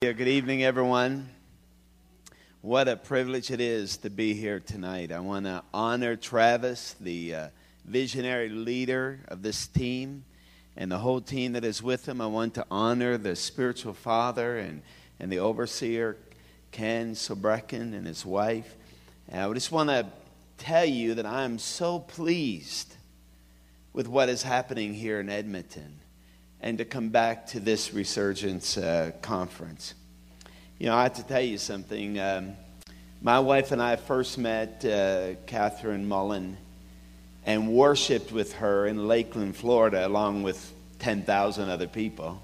Good evening, everyone. What a privilege it is to be here tonight. I want to honor Travis, the uh, visionary leader of this team, and the whole team that is with him. I want to honor the spiritual father and, and the overseer, Ken Sobrekin, and his wife. And I just want to tell you that I am so pleased with what is happening here in Edmonton and to come back to this resurgence uh, conference. You know, I have to tell you something. Um, my wife and I first met uh, Catherine Mullen and worshiped with her in Lakeland, Florida, along with 10,000 other people.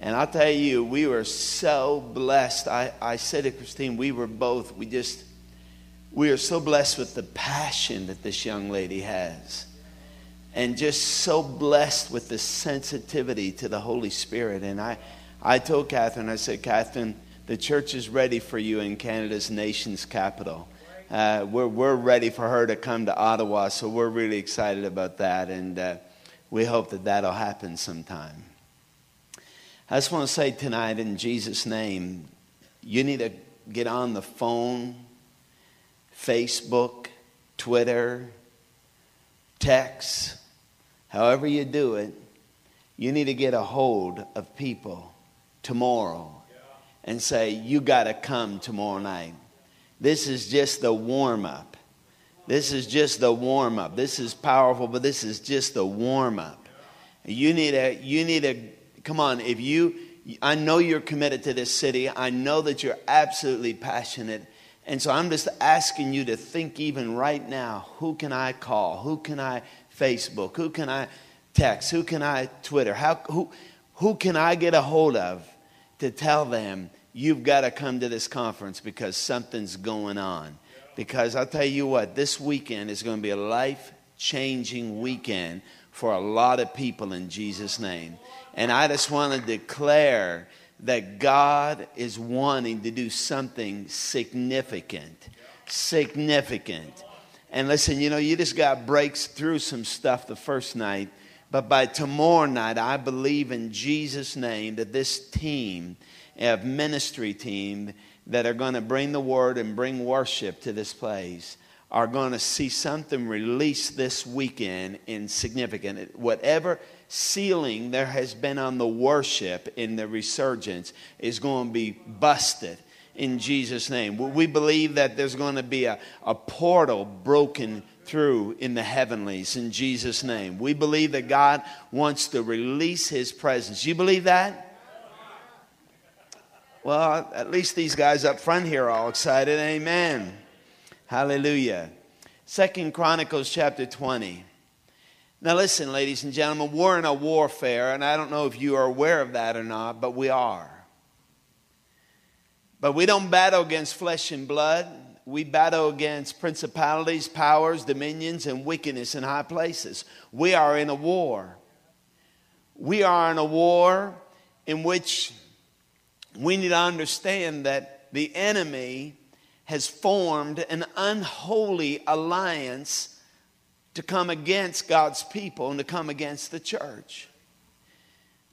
And I'll tell you, we were so blessed. I, I said to Christine, we were both, we just, we are so blessed with the passion that this young lady has and just so blessed with the sensitivity to the Holy Spirit. And I, I told Catherine, I said, Catherine, the church is ready for you in Canada's nation's capital. Uh, we're, we're ready for her to come to Ottawa, so we're really excited about that, and uh, we hope that that'll happen sometime. I just want to say tonight, in Jesus' name, you need to get on the phone, Facebook, Twitter, text, however you do it, you need to get a hold of people tomorrow and say, You got to come tomorrow night. This is just the warm up. This is just the warm up. This is powerful, but this is just the warm up. You need a, you need a, come on, if you, I know you're committed to this city. I know that you're absolutely passionate. And so I'm just asking you to think even right now who can I call? Who can I Facebook? Who can I text? Who can I Twitter? How, who, who can I get a hold of to tell them you've got to come to this conference because something's going on? Because I'll tell you what, this weekend is going to be a life changing weekend for a lot of people in Jesus' name. And I just want to declare that God is wanting to do something significant. Significant. And listen, you know, you just got breaks through some stuff the first night, but by tomorrow night, I believe in Jesus' name that this team, of ministry team that are going to bring the word and bring worship to this place, are going to see something released this weekend in significant. Whatever ceiling there has been on the worship in the resurgence is going to be busted in Jesus' name. We believe that there's going to be a, a portal broken through in the heavenlies in Jesus' name. We believe that God wants to release his presence. You believe that? Well, at least these guys up front here are all excited. Amen. Hallelujah. Second Chronicles chapter 20. Now, listen, ladies and gentlemen, we're in a warfare, and I don't know if you are aware of that or not, but we are. But we don't battle against flesh and blood. We battle against principalities, powers, dominions, and wickedness in high places. We are in a war. We are in a war in which we need to understand that the enemy has formed an unholy alliance to come against God's people and to come against the church.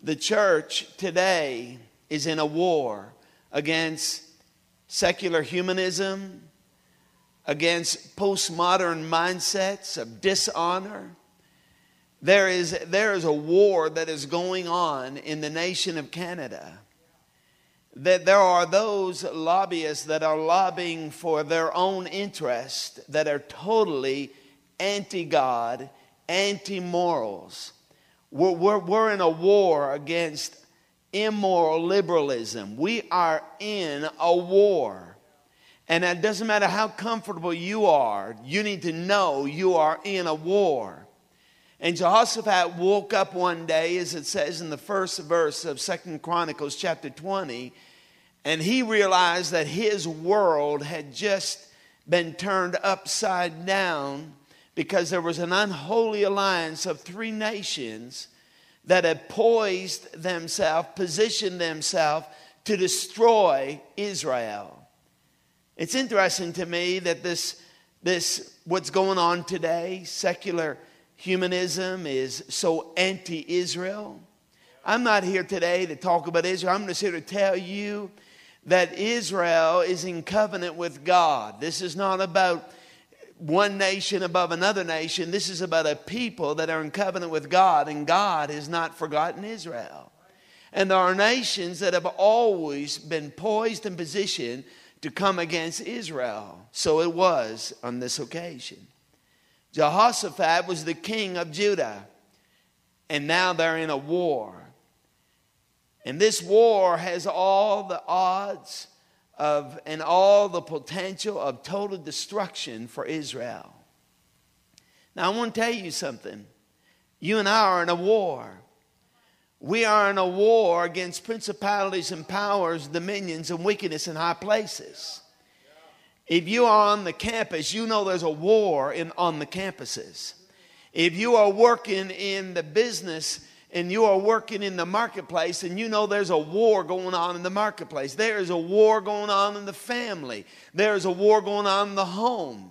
The church today is in a war against secular humanism, against postmodern mindsets of dishonor. There is, there is a war that is going on in the nation of Canada that there are those lobbyists that are lobbying for their own interest that are totally anti God, anti morals. We're, we're, we're in a war against immoral liberalism. We are in a war. And it doesn't matter how comfortable you are, you need to know you are in a war. And Jehoshaphat woke up one day, as it says in the first verse of Second Chronicles chapter 20, and he realized that his world had just been turned upside down because there was an unholy alliance of three nations that had poised themselves, positioned themselves to destroy Israel. It's interesting to me that this, this what's going on today, secular humanism is so anti-Israel. I'm not here today to talk about Israel. I'm just here to tell you that Israel is in covenant with God. This is not about one nation above another nation. This is about a people that are in covenant with God, and God has not forgotten Israel. And there are nations that have always been poised and positioned to come against Israel. So it was on this occasion. Jehoshaphat was the king of Judah, and now they're in a war. And this war has all the odds of and all the potential of total destruction for Israel. Now, I want to tell you something. You and I are in a war. We are in a war against principalities and powers, dominions, and wickedness in high places. If you are on the campus, you know there's a war in, on the campuses. If you are working in the business and you are working in the marketplace and you know there's a war going on in the marketplace, there is a war going on in the family, there is a war going on in the home.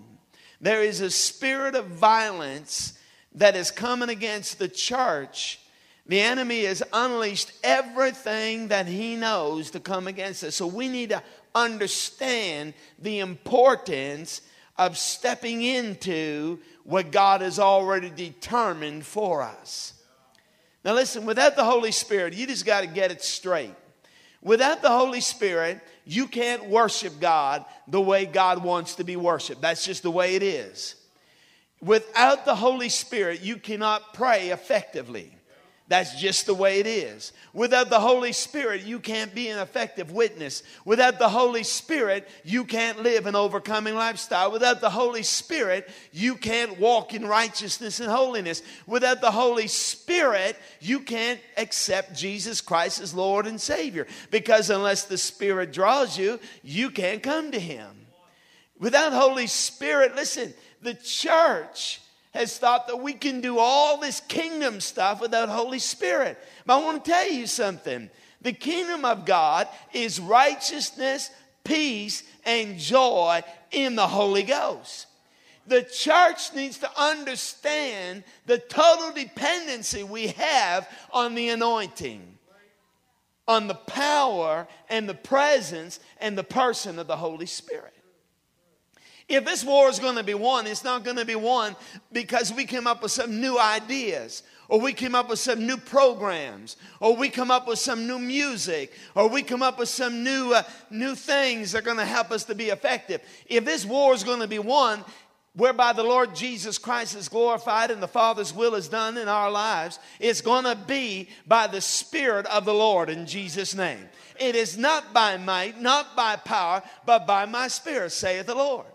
There is a spirit of violence that is coming against the church. The enemy has unleashed everything that he knows to come against us. So we need to understand the importance of stepping into what God has already determined for us. Now, listen, without the Holy Spirit, you just got to get it straight. Without the Holy Spirit, you can't worship God the way God wants to be worshiped. That's just the way it is. Without the Holy Spirit, you cannot pray effectively. That's just the way it is. Without the Holy Spirit, you can't be an effective witness. Without the Holy Spirit, you can't live an overcoming lifestyle. Without the Holy Spirit, you can't walk in righteousness and holiness. Without the Holy Spirit, you can't accept Jesus Christ as Lord and Savior. Because unless the Spirit draws you, you can't come to Him. Without Holy Spirit, listen, the church has thought that we can do all this kingdom stuff without Holy Spirit. But I want to tell you something. The kingdom of God is righteousness, peace, and joy in the Holy Ghost. The church needs to understand the total dependency we have on the anointing, on the power and the presence and the person of the Holy Spirit. If this war is going to be won, it's not going to be won because we came up with some new ideas, or we came up with some new programs, or we come up with some new music, or we come up with some new uh, new things that are going to help us to be effective. If this war is going to be won, whereby the Lord Jesus Christ is glorified and the Father's will is done in our lives, it's going to be by the Spirit of the Lord in Jesus' name. It is not by might, not by power, but by my Spirit, saith the Lord.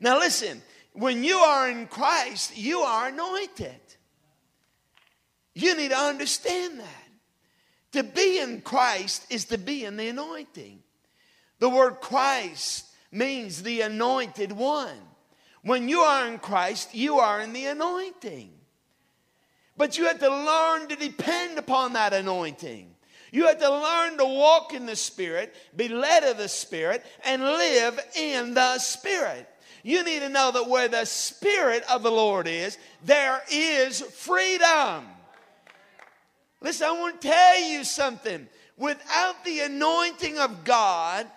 Now, listen, when you are in Christ, you are anointed. You need to understand that. To be in Christ is to be in the anointing. The word Christ means the anointed one. When you are in Christ, you are in the anointing. But you have to learn to depend upon that anointing. You have to learn to walk in the Spirit, be led of the Spirit, and live in the Spirit you need to know that where the Spirit of the Lord is, there is freedom. Listen, I want to tell you something. Without the anointing of God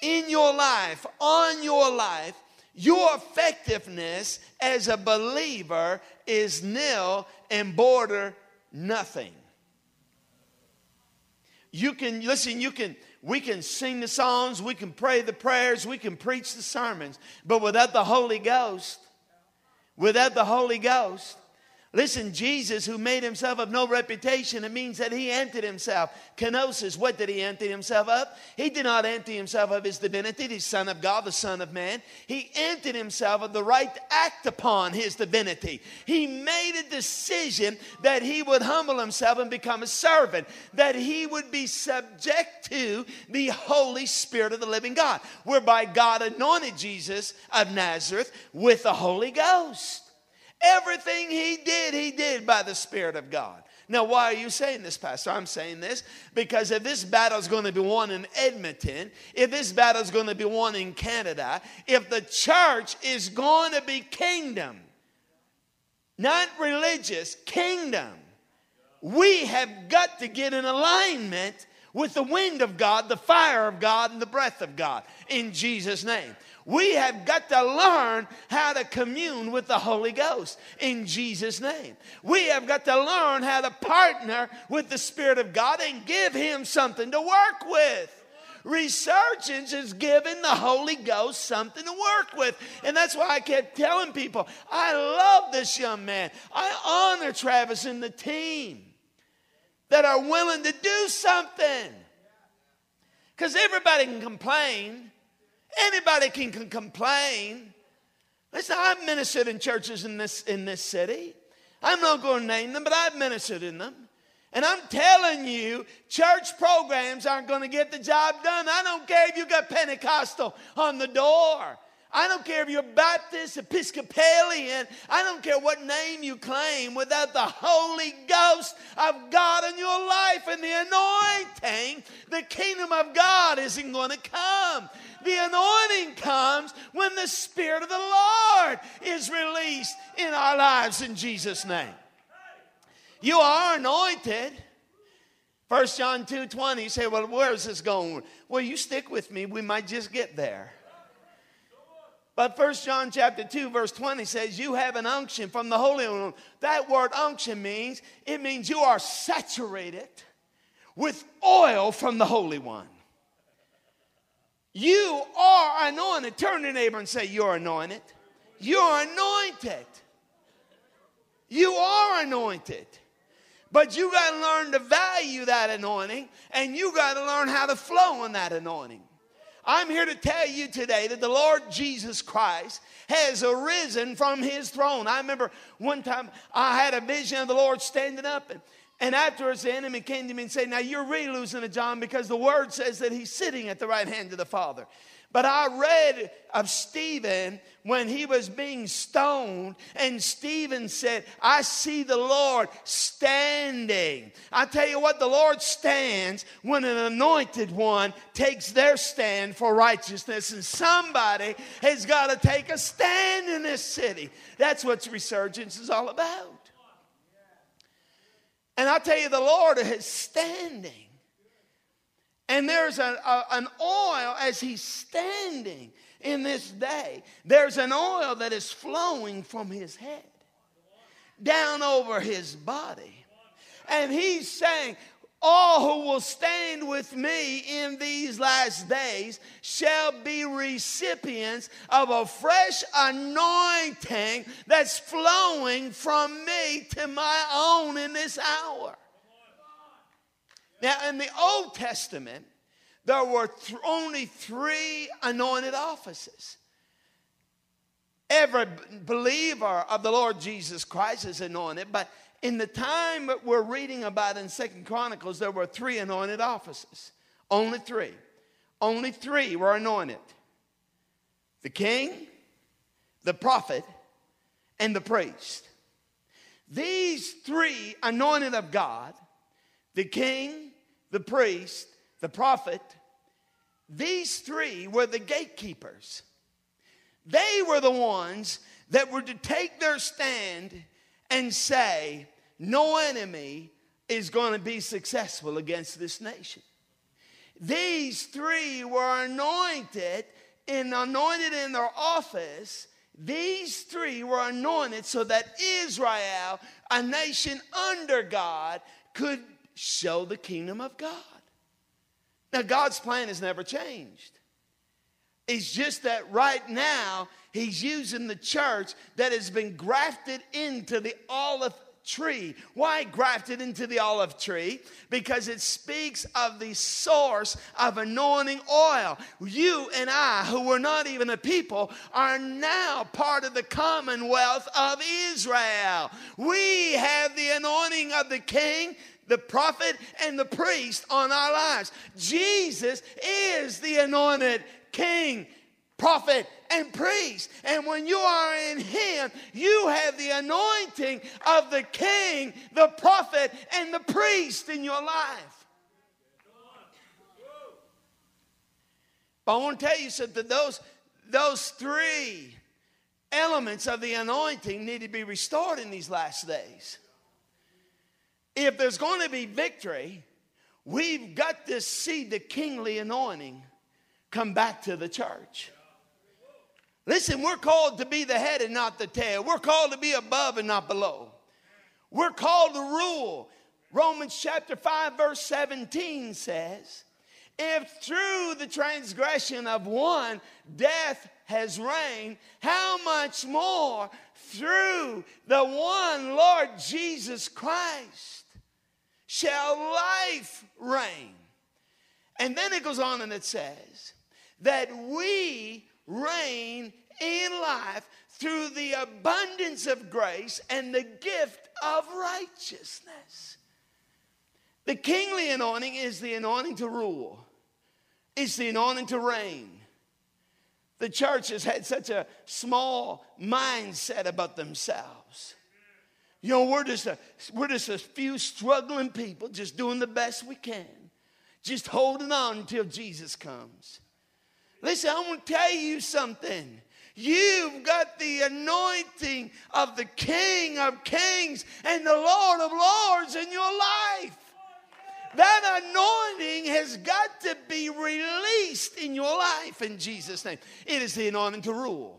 in your life, on your life, your effectiveness as a believer is nil and border nothing. You can, listen, you can we can sing the songs, we can pray the prayers, we can preach the sermons, but without the Holy Ghost, without the Holy Ghost, Listen, Jesus, who made himself of no reputation, it means that he emptied himself. Kenosis, what did he empty himself of? He did not empty himself of his divinity, the Son of God, the Son of Man. He emptied himself of the right to act upon his divinity. He made a decision that he would humble himself and become a servant, that he would be subject to the Holy Spirit of the living God, whereby God anointed Jesus of Nazareth with the Holy Ghost. Everything he did, he did by the Spirit of God. Now, why are you saying this, Pastor? I'm saying this because if this battle is going to be won in Edmonton, if this battle is going to be won in Canada, if the church is going to be kingdom, not religious, kingdom, We have got to get in alignment with the wind of God, the fire of God, and the breath of God in Jesus' name. We have got to learn how to commune with the Holy Ghost in Jesus' name. We have got to learn how to partner with the Spirit of God and give Him something to work with. Resurgence is giving the Holy Ghost something to work with. And that's why I kept telling people I love this young man. I honor Travis and the team that are willing to do something. Because everybody can complain, anybody can, can complain. Listen, I've ministered in churches in this, in this city. I'm not going to name them, but I've ministered in them. And I'm telling you, church programs aren't going to get the job done. I don't care if you got Pentecostal on the door. I don't care if you're Baptist, Episcopalian. I don't care what name you claim. Without the Holy Ghost of God in your life and the anointing, the kingdom of God isn't going to come. The anointing comes when the Spirit of the Lord is released in our lives in Jesus' name. You are anointed. 1 John 2 20, you say, Well, where is this going? Well, you stick with me, we might just get there. But 1 John chapter 2, verse 20 says, You have an unction from the Holy One. That word unction means it means you are saturated with oil from the Holy One. You are anointed. Turn to neighbor and say, You're anointed. You're anointed. You are anointed. But you got to learn to value that anointing and you got to learn how to flow in that anointing. I'm here to tell you today that the Lord Jesus Christ has arisen from his throne. I remember one time I had a vision of the Lord standing up, and, and afterwards the enemy came to me and said, Now you're really losing it, John, because the word says that he's sitting at the right hand of the Father. But I read of Stephen when he was being stoned, and Stephen said, I see the Lord standing. I tell you what, the Lord stands when an anointed one takes their stand for righteousness, and somebody has got to take a stand in this city. That's what resurgence is all about. And I tell you, the Lord is standing. And there's a, a, an oil as he's standing in this day. There's an oil that is flowing from his head down over his body. And he's saying, all who will stand with me in these last days shall be recipients of a fresh anointing that's flowing from me to my own in this hour. Now, in the Old Testament, there were th- only three anointed offices. Every believer of the Lord Jesus Christ is anointed, but in the time that we're reading about in Second Chronicles, there were three anointed offices. Only three. Only three were anointed the king, the prophet, and the priest. These three anointed of God, the king, the priest, the prophet, these three were the gatekeepers. They were the ones that were to take their stand and say, No enemy is going to be successful against this nation. These three were anointed and anointed in their office. These three were anointed so that Israel, a nation under God, could show the kingdom of God. Now, God's plan has never changed. It's just that right now, He's using the church that has been grafted into the olive tree. Why grafted into the olive tree? Because it speaks of the source of anointing oil. You and I, who were not even a people, are now part of the commonwealth of Israel. We have the anointing of the king the prophet and the priest on our lives. Jesus is the anointed king, prophet, and priest. And when you are in him, you have the anointing of the king, the prophet, and the priest in your life. But I want to tell you something those, those three elements of the anointing need to be restored in these last days. If there's going to be victory, we've got to see the kingly anointing come back to the church. Listen, we're called to be the head and not the tail. We're called to be above and not below. We're called to rule. Romans chapter 5, verse 17 says, If through the transgression of one death has reigned, how much more through the one Lord Jesus Christ shall life reign? And then it goes on and it says that we reign in life through the abundance of grace and the gift of righteousness. The kingly anointing is the anointing to rule, it's the anointing to reign. The church has had such a small mindset about themselves. You know, we're just a, we're just a few struggling people just doing the best we can, just holding on until Jesus comes. Listen, I want to tell you something. You've got the anointing of the King of Kings and the Lord of Lords in your life. That anointing has got to be released in your life in Jesus' name. It is the anointing to rule.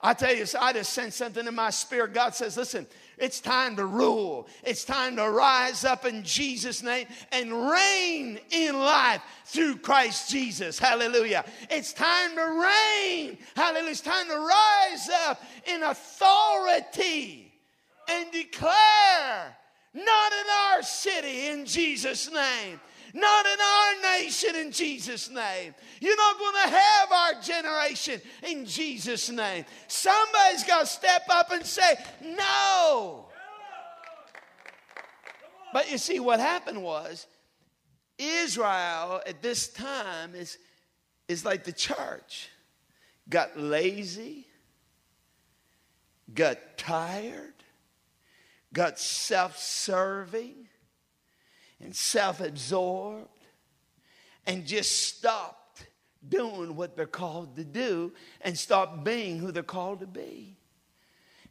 I tell you, I just sense something in my spirit. God says, listen, it's time to rule. It's time to rise up in Jesus' name and reign in life through Christ Jesus. Hallelujah. It's time to reign. Hallelujah. It's time to rise up in authority and declare, not in our city, in Jesus' name not in our nation in Jesus' name. You're not going to have our generation in Jesus' name. Somebody's got to step up and say, No. But you see, what happened was Israel at this time is, is like the church got lazy, got tired, got self serving and self absorbed and just stopped doing what they're called to do and stopped being who they're called to be.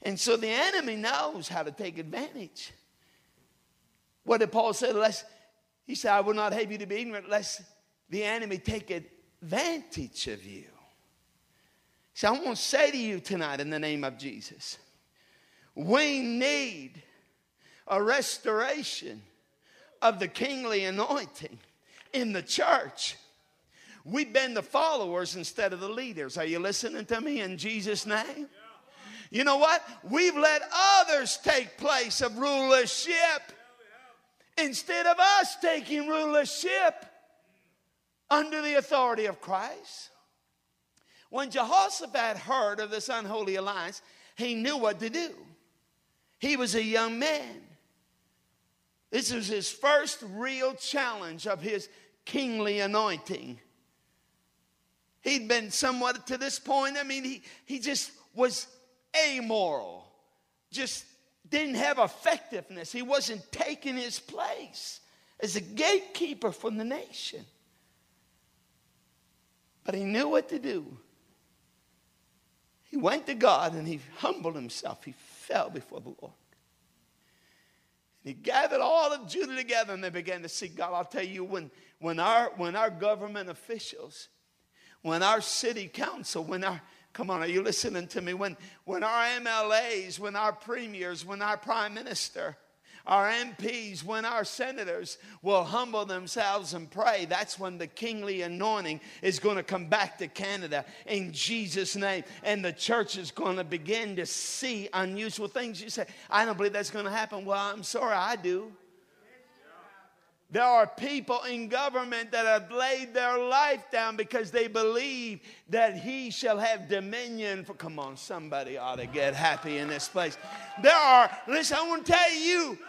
And so the enemy knows how to take advantage. What did Paul say? Lest, he said, I will not have you to be ignorant lest the enemy take advantage of you. So I want to say to you tonight in the name of Jesus, we need a restoration of the kingly anointing in the church. We've been the followers instead of the leaders. Are you listening to me in Jesus' name? You know what? We've let others take place of rulership instead of us taking rulership under the authority of Christ. When Jehoshaphat heard of this unholy alliance, he knew what to do. He was a young man. This was his first real challenge of his kingly anointing. He'd been somewhat to this point, I mean, he, he just was amoral, just didn't have effectiveness. He wasn't taking his place as a gatekeeper from the nation. But he knew what to do. He went to God and he humbled himself. He fell before the Lord. He gathered all of Judah together and they began to seek God. I'll tell you, when, when, our, when our government officials, when our city council, when our, come on, are you listening to me? When, when our MLAs, when our premiers, when our prime minister, our MPs, when our senators will humble themselves and pray, that's when the kingly anointing is going to come back to Canada in Jesus' name. And the church is going to begin to see unusual things. You say, I don't believe that's going to happen. Well, I'm sorry, I do. There are people in government that have laid their life down because they believe that he shall have dominion. For come on, somebody ought to get happy in this place. There are, listen, I want to tell you,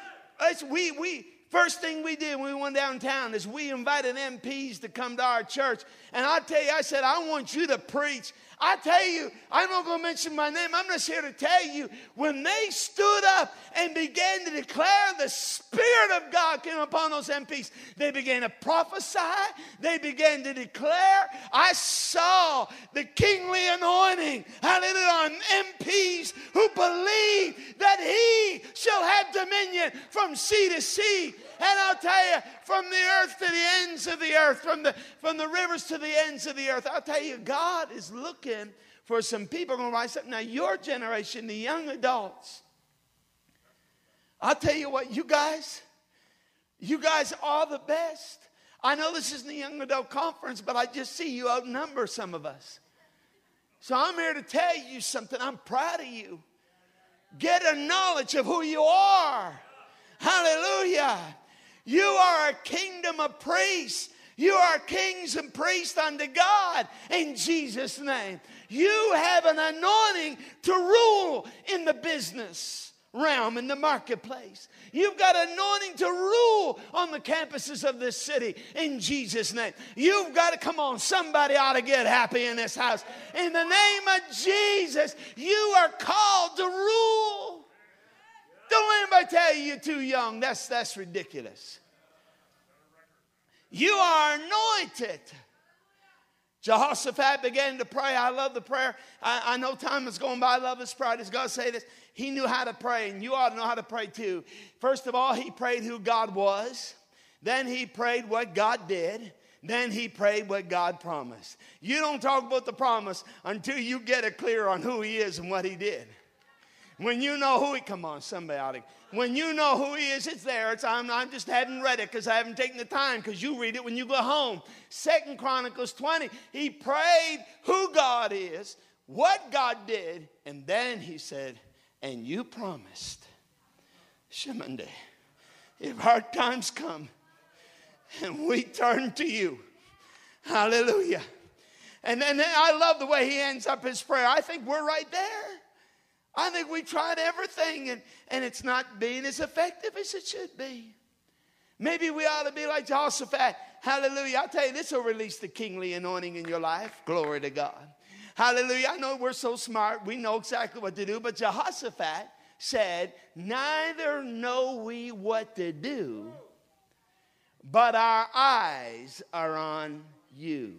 we, we, First thing we did when we went downtown is we invited MPs to come to our church. And I tell you, I said, I want you to preach. I tell you, I'm not going to mention my name. I'm just here to tell you, when they stood up and began to declare the Spirit of God came upon those MPs, they began to prophesy. They began to declare. I saw the kingly anointing, hallelujah, on MPs who believe dominion from sea to sea. And I'll tell you, from the earth to the ends of the earth, from the, from the rivers to the ends of the earth, I'll tell you, God is looking for some people going to rise up. Now, your generation, the young adults, I'll tell you what, you guys, you guys are the best. I know this isn't the young adult conference, but I just see you outnumber some of us. So I'm here to tell you something. I'm proud of you. Get a knowledge of who you are. Hallelujah. You are a kingdom of priests. You are kings and priests unto God in Jesus' name. You have an anointing to rule in the business realm, in the marketplace. You've got anointing to rule on the campuses of this city in Jesus' name. You've got to, come on, somebody ought to get happy in this house. In the name of Jesus, you are called to rule. Don't let anybody tell you you're too young. That's, that's ridiculous. You are anointed. Jehoshaphat began to pray. I love the prayer. I, I know time is going by. I love his prayer. Does God say this? He knew how to pray, and you ought to know how to pray too. First of all, he prayed who God was. Then he prayed what God did. Then he prayed what God promised. You don't talk about the promise until you get it clear on who he is and what he did. When you know who he, come on, somebody. When you know who he is, it's there. It's, I'm, I just haven't read it because I haven't taken the time because you read it when you go home. Second Chronicles 20, he prayed who God is, what God did, and then he said, and you promised, Shemande, if hard times come and we turn to you, hallelujah. And then I love the way he ends up his prayer. I think we're right there. I think we tried everything and, and it's not being as effective as it should be. Maybe we ought to be like Jehoshaphat. Hallelujah. I'll tell you, this will release the kingly anointing in your life. Glory to God. Hallelujah. I know we're so smart. We know exactly what to do. But Jehoshaphat said, Neither know we what to do, but our eyes are on you.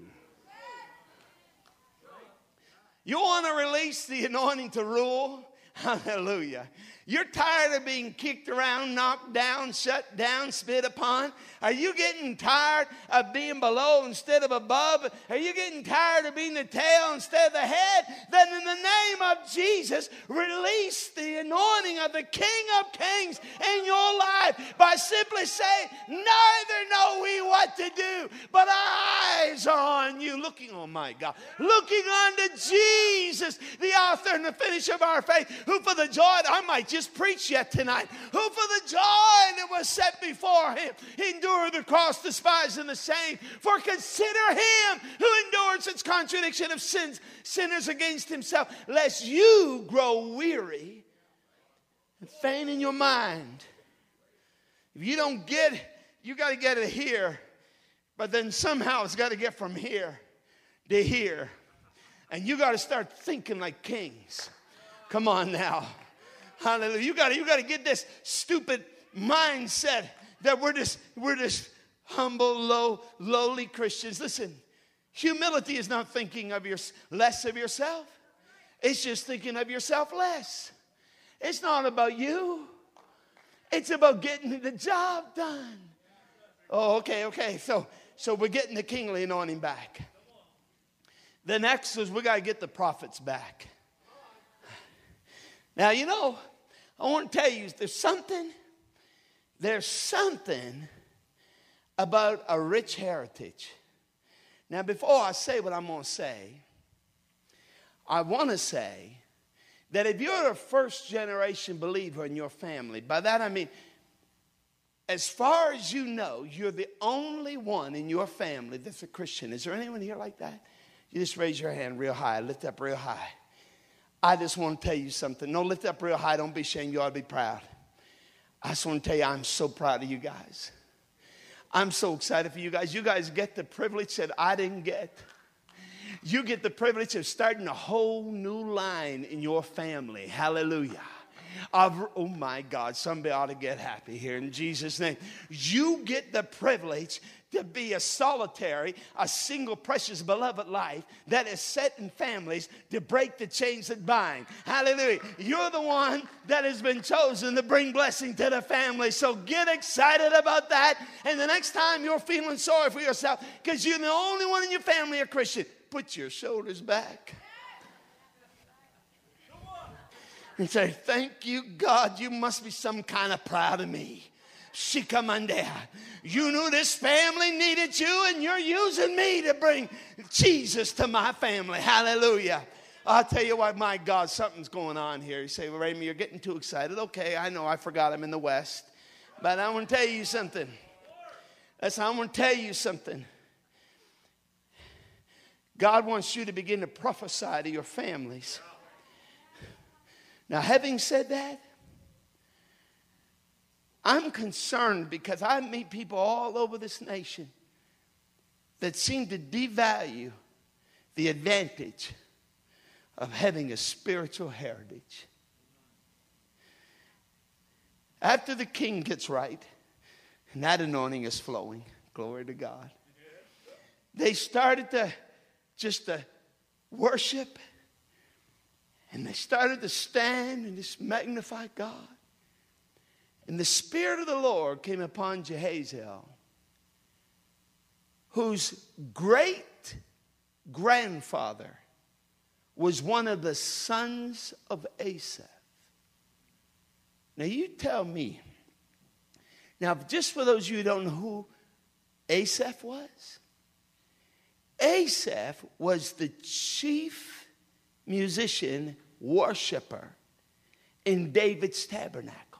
You want to release the anointing to rule? Hallelujah. You're tired of being kicked around, knocked down, shut down, spit upon. Are you getting tired of being below instead of above? Are you getting tired of being the tail instead of the head? Then, in the name of Jesus, release the anointing of the King of Kings in your life by simply saying, Neither know we what to do, but our eyes are on you, looking, oh my God, looking unto Jesus, the author and the finish of our faith, who for the joy, that I might just preach yet tonight, who for the joy that was set before him endured the cross, despising the same. For consider him who endured such contradiction of sins, sinners against himself, lest you grow weary and faint in your mind. If you don't get you got to get it here. But then somehow it's got to get from here to here. And you got to start thinking like kings. Come on now. Hallelujah. You gotta, you got to get this stupid mindset that we're just, we're just humble, low, lowly Christians. Listen, humility is not thinking of your, less of yourself. It's just thinking of yourself less. It's not about you. It's about getting the job done. Oh, okay, okay. So, so we're getting the kingly anointing back. The next is we got to get the prophets back. Now, you know, I want to tell you, there's something there's something about a rich heritage. Now, before I say what I'm going to say, I want to say that if you're a first generation believer in your family, by that I mean, as far as you know, you're the only one in your family that's a Christian. Is there anyone here like that? You just raise your hand real high, lift up real high. I just want to tell you something. No, lift up real high. Don't be ashamed. You ought to be proud. I just want to tell you, I'm so proud of you guys. I'm so excited for you guys. You guys get the privilege that I didn't get. You get the privilege of starting a whole new line in your family. Hallelujah. Of, oh my God, somebody ought to get happy here in Jesus' name. You get the privilege to be a solitary, a single, precious, beloved life that is set in families to break the chains that bind. Hallelujah. You're the one that has been chosen to bring blessing to the family. So get excited about that. And the next time you're feeling sorry for yourself because you're the only one in your family a Christian, put your shoulders back. And say, Thank you, God. You must be some kind of proud of me. Shikamandea. You knew this family needed you, and you're using me to bring Jesus to my family. Hallelujah. I'll tell you what, my God, something's going on here. You say, well, Raymer, you're getting too excited. Okay, I know I forgot I'm in the West. But I want to tell you something. Listen, I want to tell you something. God wants you to begin to prophesy to your families. Now, having said that, I'm concerned because I meet people all over this nation that seem to devalue the advantage of having a spiritual heritage. After the king gets right, and that anointing is flowing, glory to God, they started to just to worship and they started to stand and just magnify God. And the Spirit of the Lord came upon Jahaziel, whose great grandfather was one of the sons of Asaph. Now, you tell me. Now, just for those of you who don't know who Asaph was, Asaph was the chief musician, worshiper in David's tabernacle.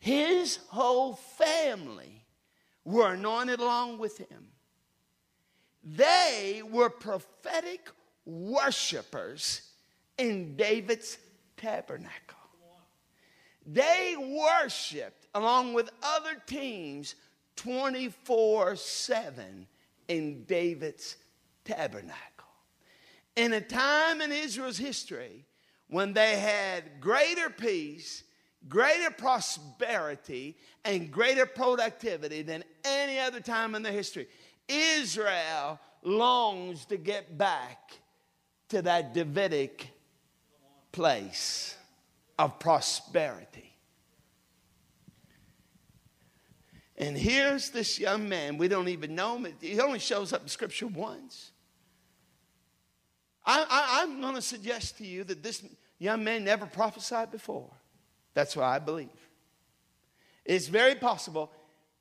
His whole family were anointed along with him. They were prophetic worshipers in David's tabernacle. They worshiped along with other teams 24 7 in David's tabernacle. In a time in Israel's history when they had greater peace greater prosperity and greater productivity than any other time in their history. Israel longs to get back to that Davidic place of prosperity. And here's this young man. We don't even know him. He only shows up in Scripture once. I, am going to suggest to you that this young man never prophesied before. That's what I believe. It's very possible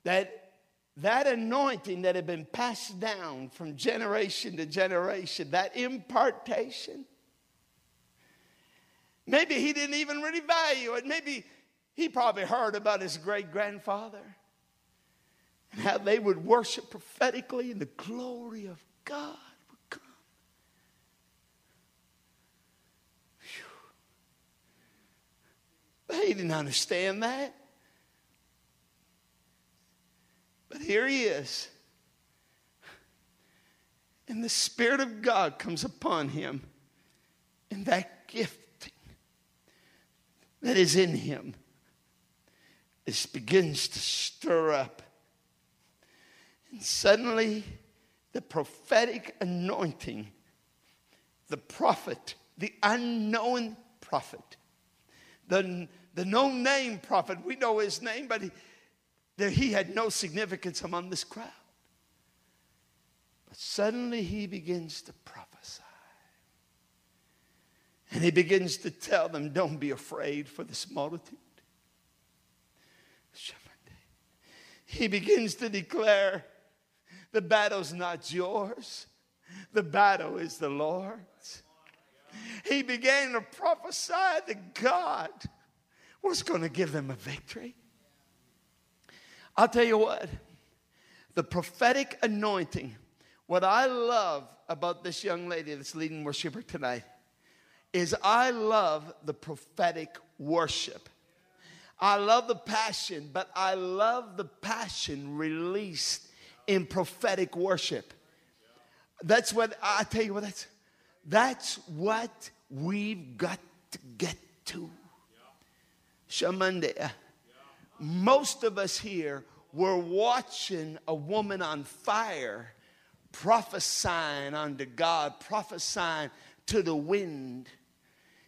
that that anointing that had been passed down from generation to generation, that impartation, maybe he didn't even really value it. Maybe he probably heard about his great grandfather and how they would worship prophetically in the glory of God. He didn't understand that. But here he is. And the Spirit of God comes upon him. And that gifting that is in him is begins to stir up. And suddenly, the prophetic anointing, the prophet, the unknown prophet, the the no name prophet, we know his name, but he, he had no significance among this crowd. But suddenly he begins to prophesy. And he begins to tell them, Don't be afraid for this multitude. He begins to declare, The battle's not yours, the battle is the Lord's. He began to prophesy that God was going to give them a victory. I'll tell you what, the prophetic anointing, what I love about this young lady that's leading worshiper tonight is I love the prophetic worship. I love the passion, but I love the passion released in prophetic worship. That's what I tell you what that's that's what we've got to get to. Shamande. Most of us here were watching a woman on fire prophesying unto God, prophesying to the wind.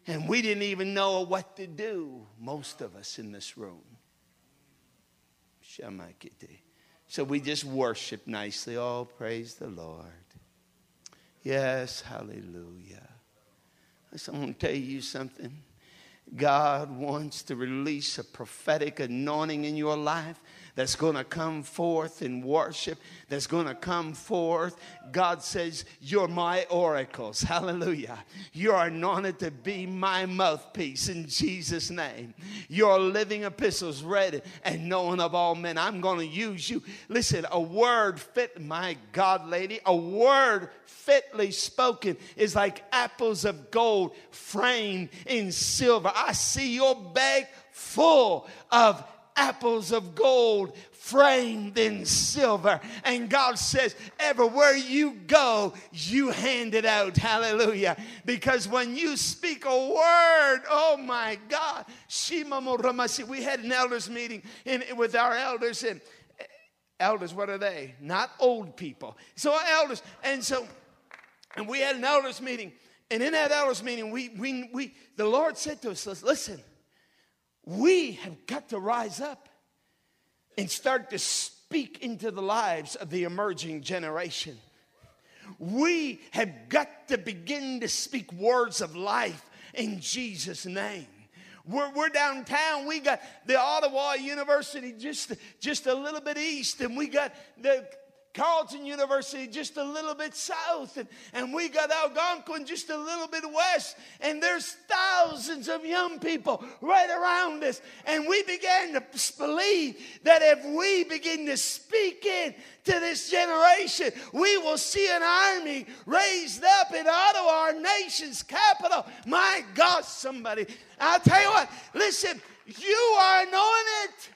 And we didn't even know what to do, most of us in this room. So we just worship nicely. Oh, praise the Lord. Yes, hallelujah. I'm going to tell you something. God wants to release a prophetic anointing in your life that's going to come forth in worship, that's going to come forth. God says, You're my oracles. Hallelujah. You're anointed to be my mouthpiece in Jesus' name. Your living epistles read and known of all men. I'm going to use you. Listen, a word fit, my God, lady, a word fitly spoken is like apples of gold framed in silver. I see your bag full of apples of gold framed in silver. And God says, everywhere you go, you hand it out. Hallelujah. Because when you speak a word, oh my God, we had an elders meeting in, with our elders and eh, elders, what are they? Not old people. So elders, and so, and we had an elders meeting. And in that elders meeting, we, we, we, the Lord said to us, listen, we have got to rise up and start to speak into the lives of the emerging generation. We have got to begin to speak words of life in Jesus' name. We're, we're downtown. We got the Ottawa University just, just a little bit east, and we got the Carleton University just a little bit south, and, and we got Algonquin just a little bit west, and there's thousands of young people right around us. And we began to believe that if we begin to speak in to this generation, we will see an army raised up in Ottawa, our nation's capital. My God, somebody, I'll tell you what, listen, you are anointed.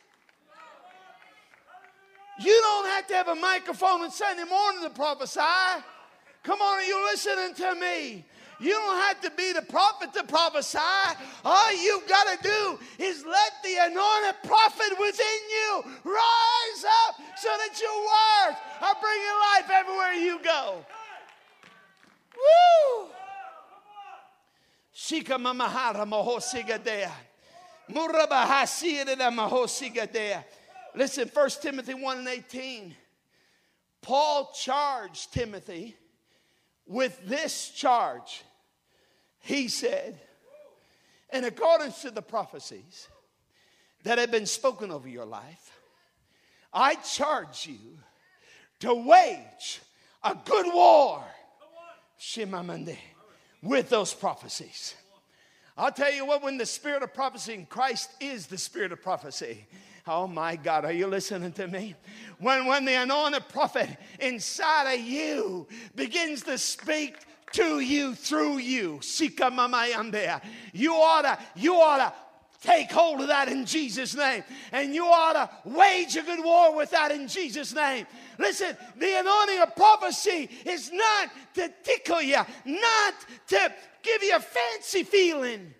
You don't have to have a microphone on Sunday morning to prophesy. Come on, are you listening to me? You don't have to be the prophet to prophesy. All you've got to do is let the anointed prophet within you rise up so that your words are bringing life everywhere you go. Woo! Shika mamahara mahosigadea. Murabahasira mahosigadea. Listen, 1 Timothy 1 and 18. Paul charged Timothy with this charge. He said, in accordance to the prophecies that have been spoken over your life, I charge you to wage a good war with those prophecies. I'll tell you what, when the spirit of prophecy in Christ is the spirit of prophecy, Oh my God, are you listening to me? When, when the anointed prophet inside of you begins to speak to you through you, you ought to, you ought to take hold of that in Jesus' name. And you ought to wage a good war with that in Jesus' name. Listen, the anointing of prophecy is not to tickle you, not to give you a fancy feeling.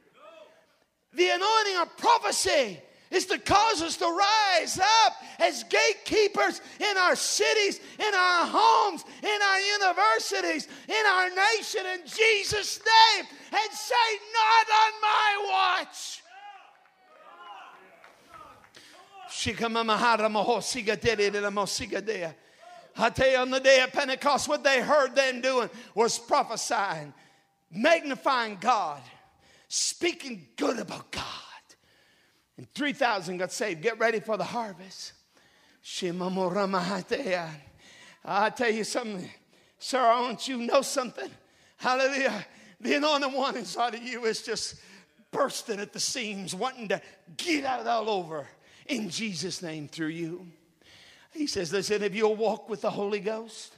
The anointing of prophecy is to cause us to rise up as gatekeepers in our cities, in our homes, in our universities, in our nation, in Jesus' name, and say, Not on my watch. I tell you, on the day of Pentecost, what they heard them doing was prophesying, magnifying God, speaking good about God. And 3,000 got saved. Get ready for the harvest. I tell you something, sir, I want you know something. Hallelujah. The anointed one inside of you is just bursting at the seams, wanting to get out all over in Jesus' name through you. He says, Listen, if you'll walk with the Holy Ghost,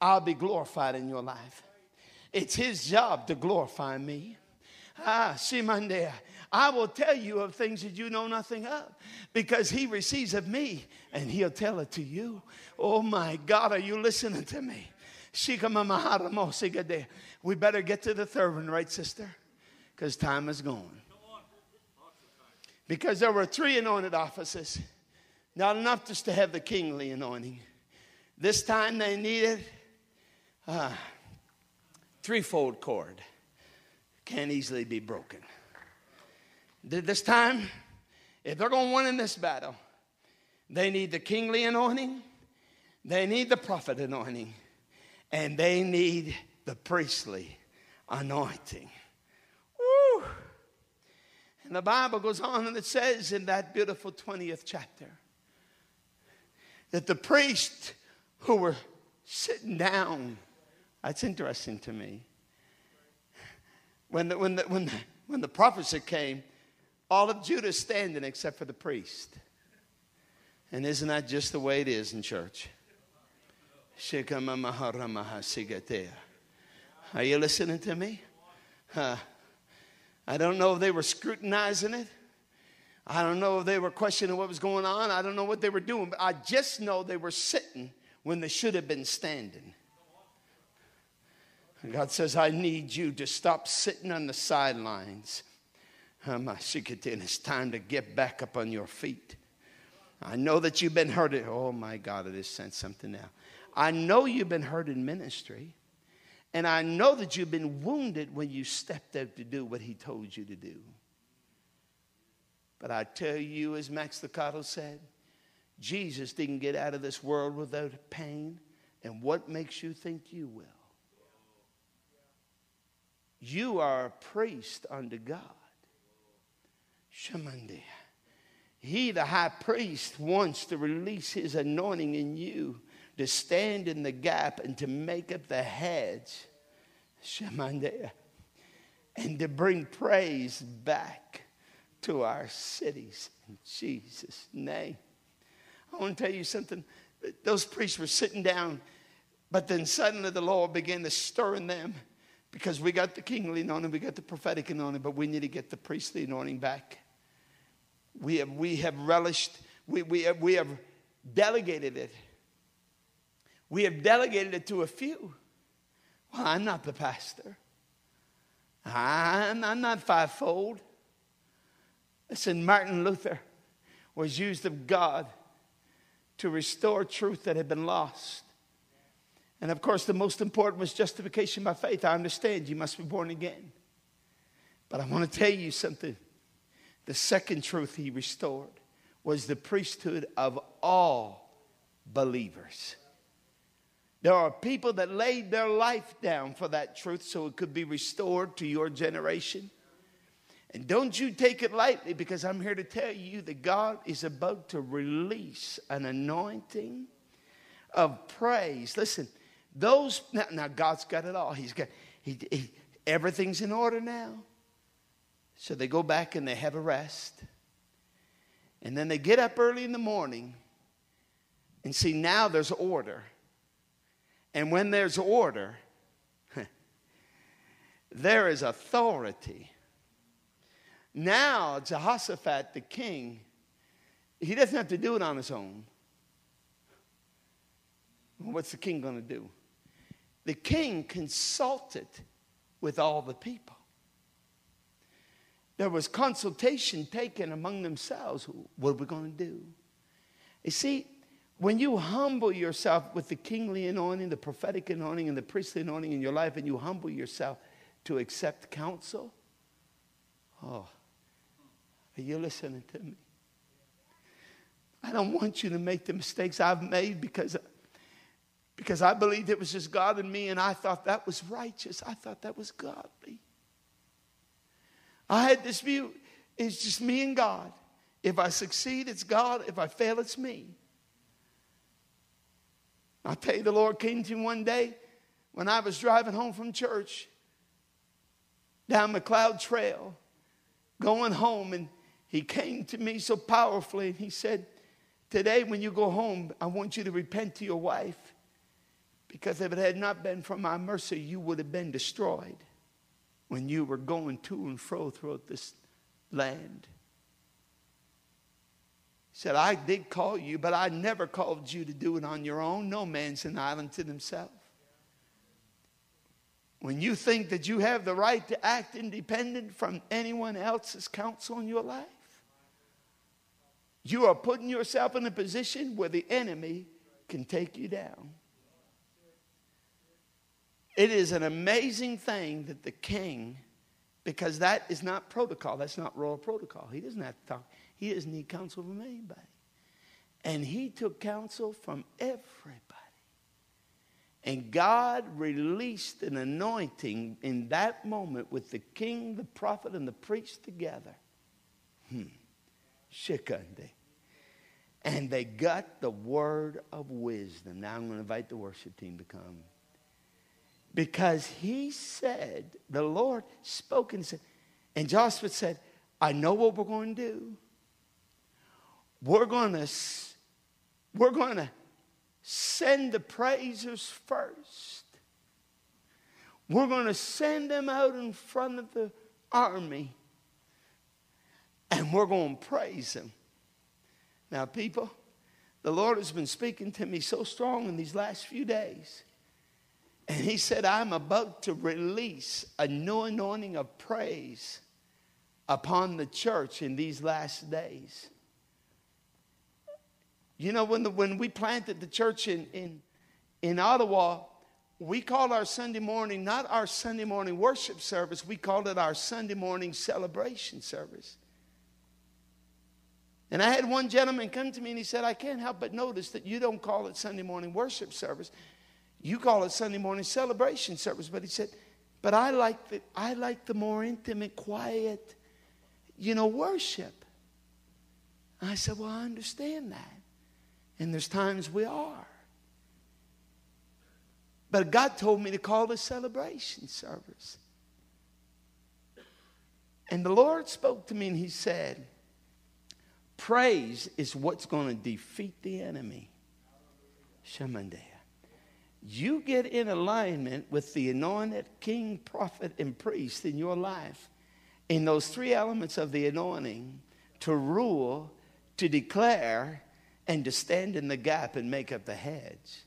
I'll be glorified in your life. It's His job to glorify me. Ah, Simandea. I will tell you of things that you know nothing of because he receives of me and he'll tell it to you. Oh my God, are you listening to me? We better get to the third one, right, sister? Because time is gone. Because there were three anointed offices, not enough just to have the kingly anointing. This time they needed a threefold cord, can't easily be broken. This time, if they're going to win in this battle, they need the kingly anointing, they need the prophet anointing, and they need the priestly anointing. Woo! And the Bible goes on and it says in that beautiful 20th chapter that the priests who were sitting down, that's interesting to me. When the, when the, when the, when the prophecy came, all of Judah standing except for the priest. And isn't that just the way it is in church? Are you listening to me? I don't know if they were scrutinizing it. I don't know if they were questioning what was going on. I don't know what they were doing, but I just know they were sitting when they should have been standing. And God says, I need you to stop sitting on the sidelines. Um, in it's time to get back up on your feet. I know that you've been hurt. Oh my God, it has sent something now. I know you've been hurt in ministry. And I know that you've been wounded when you stepped out to do what he told you to do. But I tell you, as Max Lucado said, Jesus didn't get out of this world without pain. And what makes you think you will? You are a priest unto God. Shamandia. He, the high priest, wants to release his anointing in you to stand in the gap and to make up the hedge, Shemandea, and to bring praise back to our cities in Jesus' name. I want to tell you something. Those priests were sitting down, but then suddenly the Lord began to stir in them because we got the kingly anointing, we got the prophetic anointing, but we need to get the priestly anointing back. We have, we have relished, we, we, have, we have delegated it we have delegated it to a few. Well, I'm not the pastor. I'm, I'm not fivefold. Listen, Martin Luther was used of God to restore truth that had been lost. And of course, the most important was justification by faith. I understand you must be born again. But I want to tell you something. The second truth he restored was the priesthood of all believers. There are people that laid their life down for that truth so it could be restored to your generation. And don't you take it lightly because I'm here to tell you that God is about to release an anointing of praise. Listen, those, now, now God's got it all. He's got, he, he, everything's in order now. So they go back and they have a rest. And then they get up early in the morning and see now there's order. And when there's order, there is authority. Now, Jehoshaphat, the king, he doesn't have to do it on his own. What's the king going to do? The king consulted with all the people. There was consultation taken among themselves. What are we going to do? You see, when you humble yourself with the kingly anointing, the prophetic anointing, and the priestly anointing in your life, and you humble yourself to accept counsel, oh, are you listening to me? I don't want you to make the mistakes I've made because, because I believed it was just God and me, and I thought that was righteous. I thought that was godly. I had this view it's just me and God. If I succeed, it's God. If I fail, it's me. I'll tell you, the Lord came to me one day when I was driving home from church down Macleod Trail, going home, and He came to me so powerfully, and He said, Today, when you go home, I want you to repent to your wife because if it had not been for my mercy, you would have been destroyed. when you were going to and fro throughout this land. He said, I did call you, but I never called you to do it on your own. No man's an island to himself. When you think that you have the right to act independent from anyone else's counsel in your life, you are putting yourself in a position where the enemy can take you down. It is an amazing thing that the king, because that is not protocol, that's not royal protocol. He doesn't have to talk, he doesn't need counsel from anybody. And he took counsel from everybody. And God released an anointing in that moment with the king, the prophet, and the priest together. Hmm. And they got the word of wisdom. Now I'm going to invite the worship team to come. Because he said, the Lord spoke and said, and Joshua said, I know what we're going to do. We're going to, we're going to send the praisers first. We're going to send them out in front of the army and we're going to praise them. Now, people, the Lord has been speaking to me so strong in these last few days. And He said, I'm about to release a new anointing of praise upon the church in these last days. You know, when, the, when we planted the church in, in, in Ottawa, we called our Sunday morning not our Sunday morning worship service, we called it our Sunday morning celebration service. And I had one gentleman come to me and he said, I can't help but notice that you don't call it Sunday morning worship service. You call it Sunday morning celebration service. But he said, but I like the, I like the more intimate, quiet, you know, worship. I said, well, I understand that. And there's times we are. But God told me to call it celebration service. And the Lord spoke to me and he said, Praise is what's going to defeat the enemy. Shamandea. You get in alignment with the anointed king, prophet, and priest in your life, in those three elements of the anointing to rule, to declare, and to stand in the gap and make up the hedge.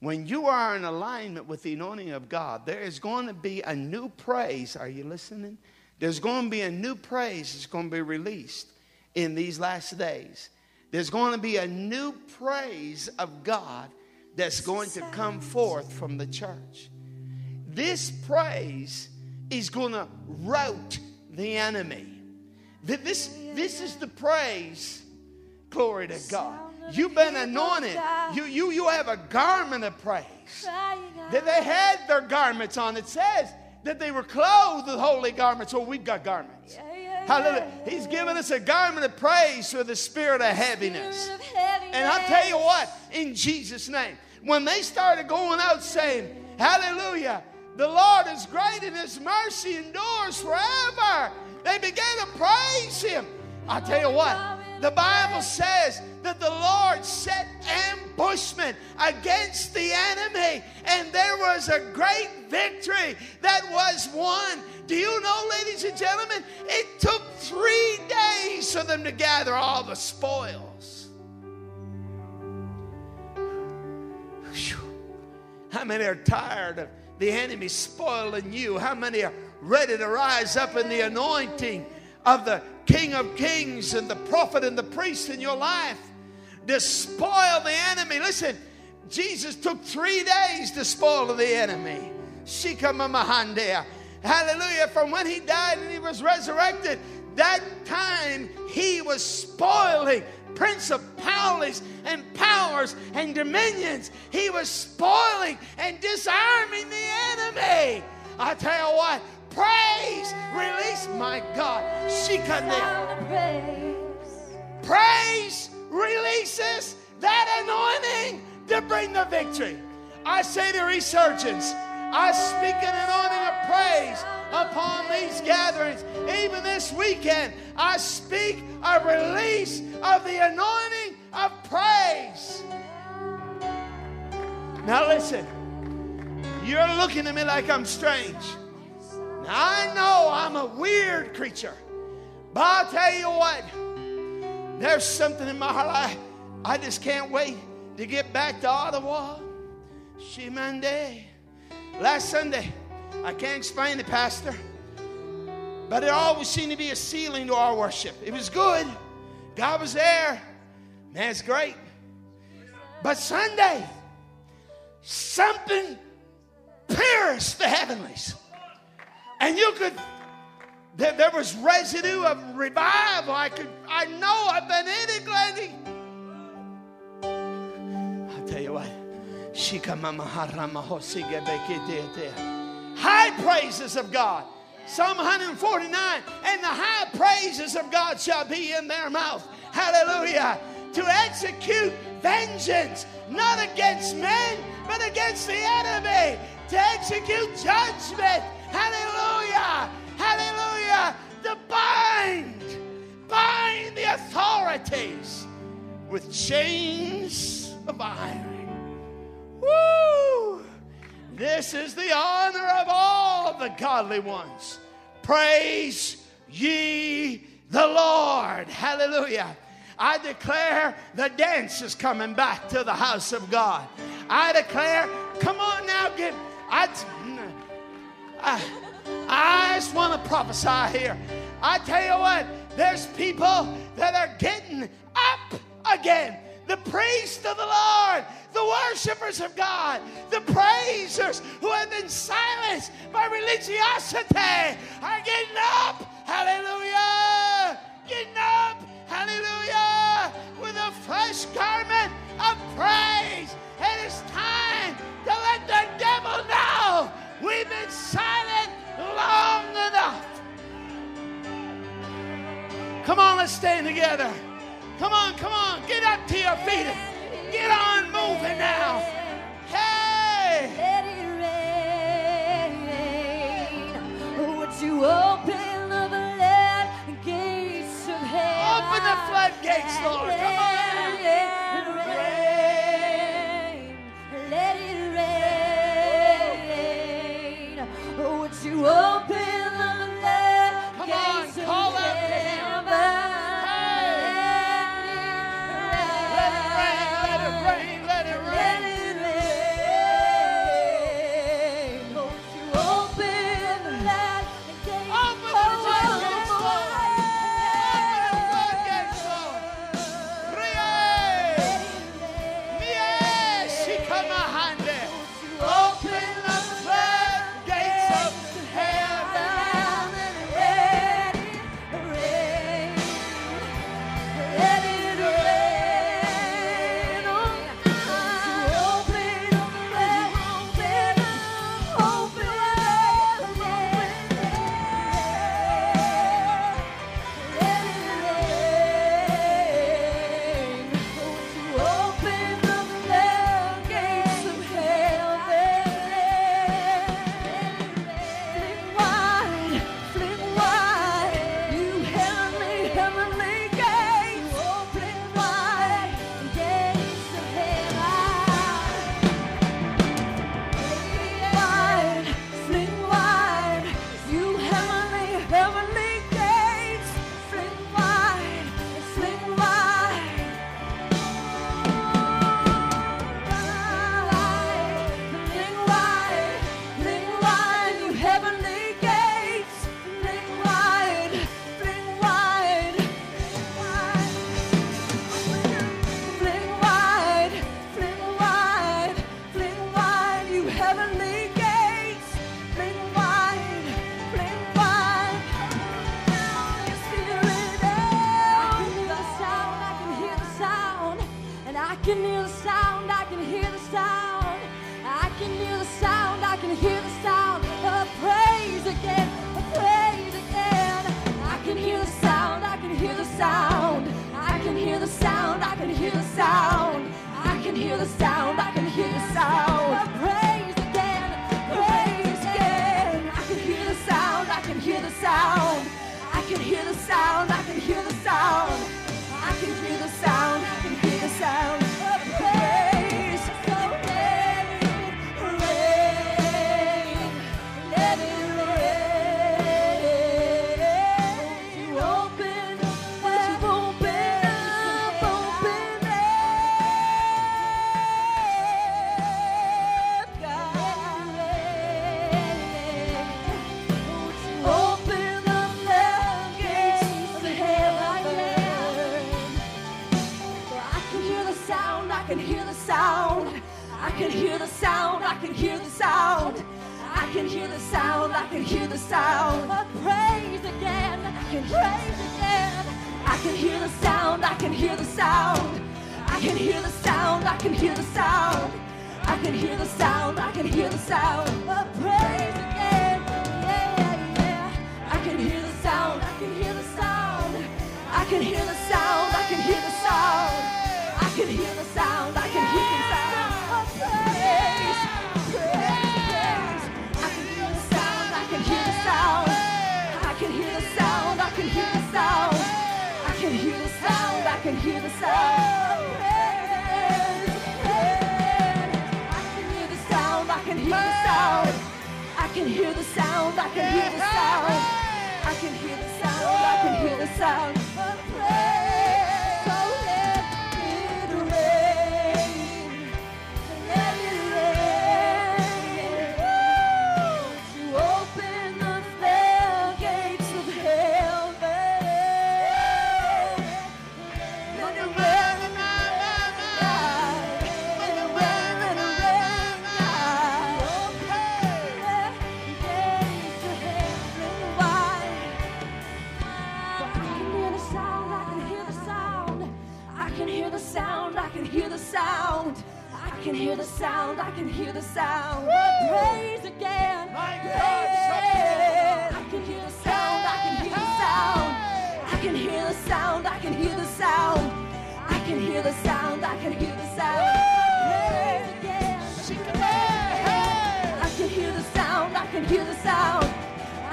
When you are in alignment with the anointing of God, there is going to be a new praise. Are you listening? There's going to be a new praise that's going to be released in these last days. There's going to be a new praise of God that's going to come forth from the church. This praise is going to rout the enemy. This, this is the praise, glory to God. You've been anointed. You, you, you have a garment of praise. That they had their garments on. It says that they were clothed with holy garments. Well, we've got garments. Hallelujah. He's given us a garment of praise for the spirit of heaviness. And I tell you what, in Jesus' name, when they started going out saying, Hallelujah, the Lord is great and his mercy endures forever, they began to praise him. I tell you what, the Bible says that the Lord set ambushment against the enemy, and there was a great victory that was won. Do you know, ladies and gentlemen, it took three days for them to gather all the spoils. How many are tired of the enemy spoiling you? How many are ready to rise up in the anointing of the King of Kings and the prophet and the priest in your life to spoil the enemy. Listen, Jesus took three days to spoil the enemy. Hallelujah. From when he died and he was resurrected, that time he was spoiling principalities and powers and dominions. He was spoiling and disarming the enemy. I tell you what, praise, release my God. Shikane. Praise releases that anointing to bring the victory. I say to resurgence, I speak an anointing of praise upon these gatherings. Even this weekend, I speak a release of the anointing of praise. Now, listen, you're looking at me like I'm strange. Now, I know I'm a weird creature, but I'll tell you what, there's something in my heart. I, I just can't wait to get back to Ottawa. Shimande. Last Sunday, I can't explain it, Pastor, but it always seemed to be a ceiling to our worship. It was good. God was there. It's great. But Sunday, something pierced the heavenlies. And you could, there, there was residue of revival. I could, I know I've been in it, Glenny. I'll tell you what. High praises of God. Psalm 149. And the high praises of God shall be in their mouth. Hallelujah. To execute vengeance, not against men, but against the enemy. To execute judgment. Hallelujah. Hallelujah. To bind, bind the authorities with chains of iron. Woo! This is the honor of all the godly ones. Praise ye the Lord. Hallelujah. I declare the dance is coming back to the house of God. I declare, come on now, get. I, I, I just want to prophesy here. I tell you what, there's people that are getting up again. The priest of the Lord, the worshipers of God, the praisers who have been silenced by religiosity are getting up. Hallelujah. Getting up. Hallelujah. With a fresh garment of praise. It is time to let the devil know we've been silent long enough. Come on, let's stand together. Come on, come on. Get up to your feet. Get on moving now. Hey! Let it rain. Would you open the floodgates of heaven? Open the floodgates, Lord. Come on. Let it rain. Let it rain. Would you open can hear the sound. I can hear the sound. I can hear the sound. I can hear the sound. I can hear the sound. I praise again. I can praise again. I can hear the sound. I can hear the sound. I can hear the sound. I can hear the sound. I can hear the sound. I can hear the sound. I praise again. Yeah, yeah, yeah. I can hear the sound. I can hear the sound. I can hear the sound. I can hear the sound. I can hear. sound. I can hear the sound. I can hear the sound. sound Woo! praise again. My God, yeah. I can hear the sound, I can hear the sound. I can hear the sound, I can hear the sound. I can hear the sound, I can hear the sound, I can hear the sound.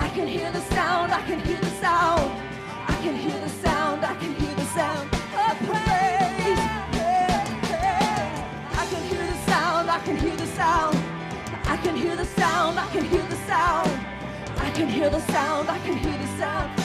I can hear the sound, I can hear the sound. I can hear the sound, I can hear the sound. the sound, I can hear the sound. I can hear the sound, I can hear the sound.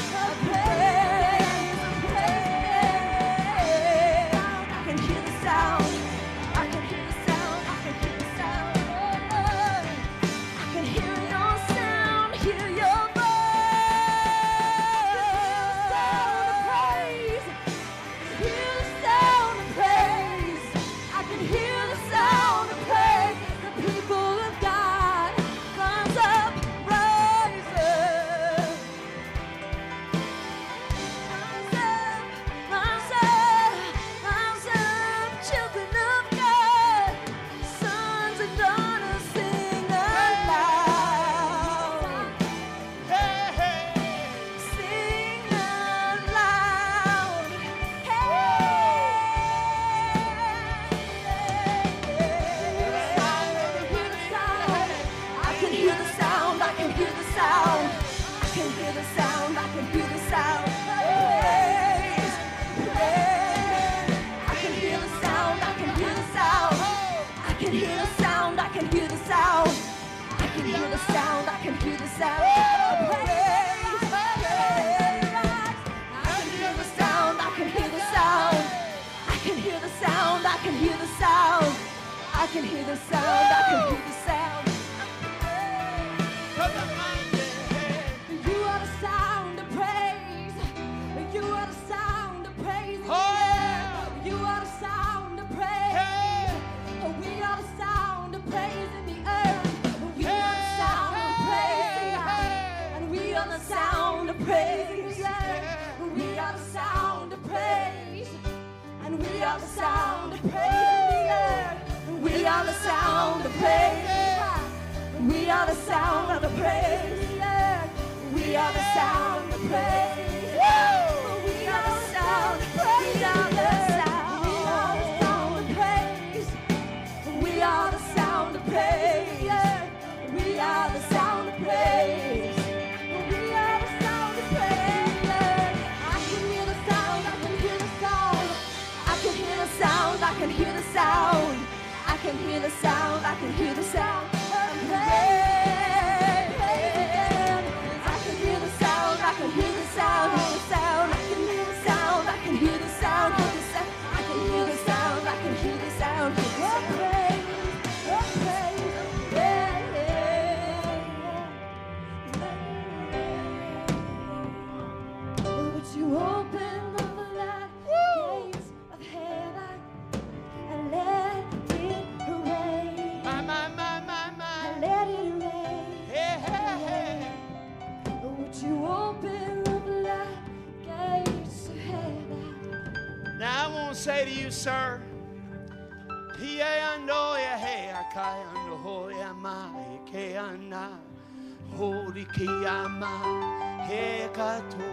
Ama he kato.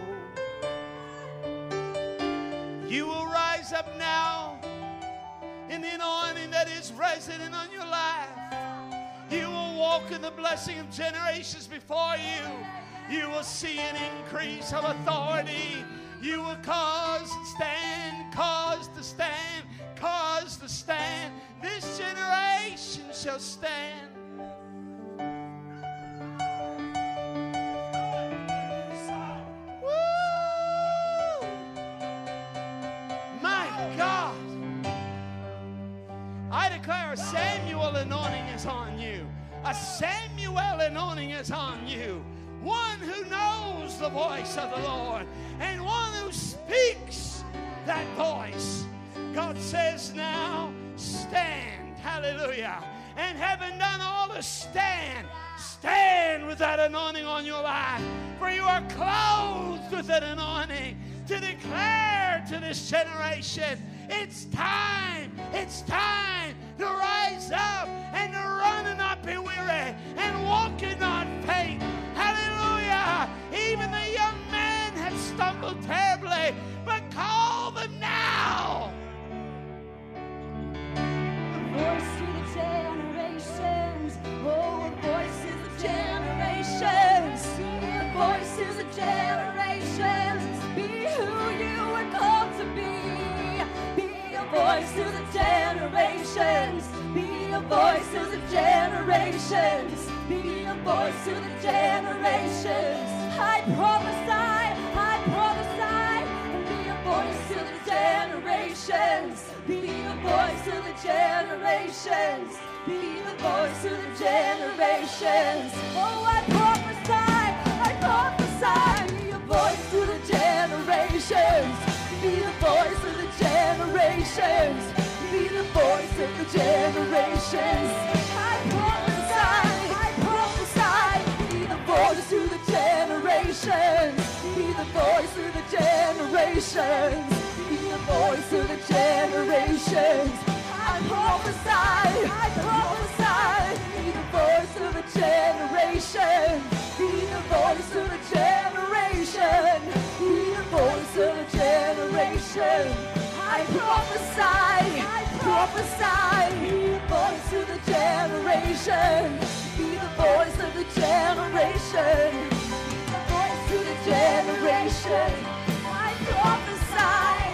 You will rise up now in the anointing that is resident on your life. You will walk in the blessing of generations before you. You will see an increase of authority. You will cause and stand, cause to stand, cause to stand. This generation shall stand. Woo! My God. I declare a Samuel anointing is on you. A Samuel anointing is on you. One who knows the voice of the Lord and one who speaks that voice. God says now, stand. Hallelujah. And having done all to stand, stand with that anointing on your life. For you are clothed with that anointing to declare to this generation it's time, it's time to rise up and to run and not be weary and walk and not faint. Hallelujah. Even the young stumbled terribly, but call them now. voice to the generations. Oh, a voice to the generations. A voice to the generations. Be who you were called to be. Be a voice to the generations. Be a voice to the generations. Be a voice to the generations. I prophesy, voice to the generations. Be a voice to the generations. Be the voice to the generations. Oh, I prophesy, I prophesy. Be a voice to the generations. Be the voice of the generations. Be the voice of the generations. Generations. Be the voice of the generations. I prophesy, I prophesy. Be the voice of the generation. Be the voice of the generation. Be the voice of the generation. I prophesy, I prophesy. Be the voice of the generation. Be the voice of the generation. Be the voice of the generation. Prophesy.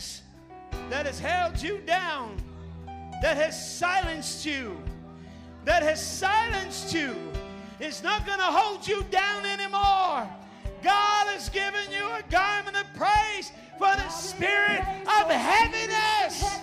Heaviness that has held you down, that has silenced you, that has silenced you, is not going to hold you down anymore. God has given you a garment of praise for the spirit of heaviness.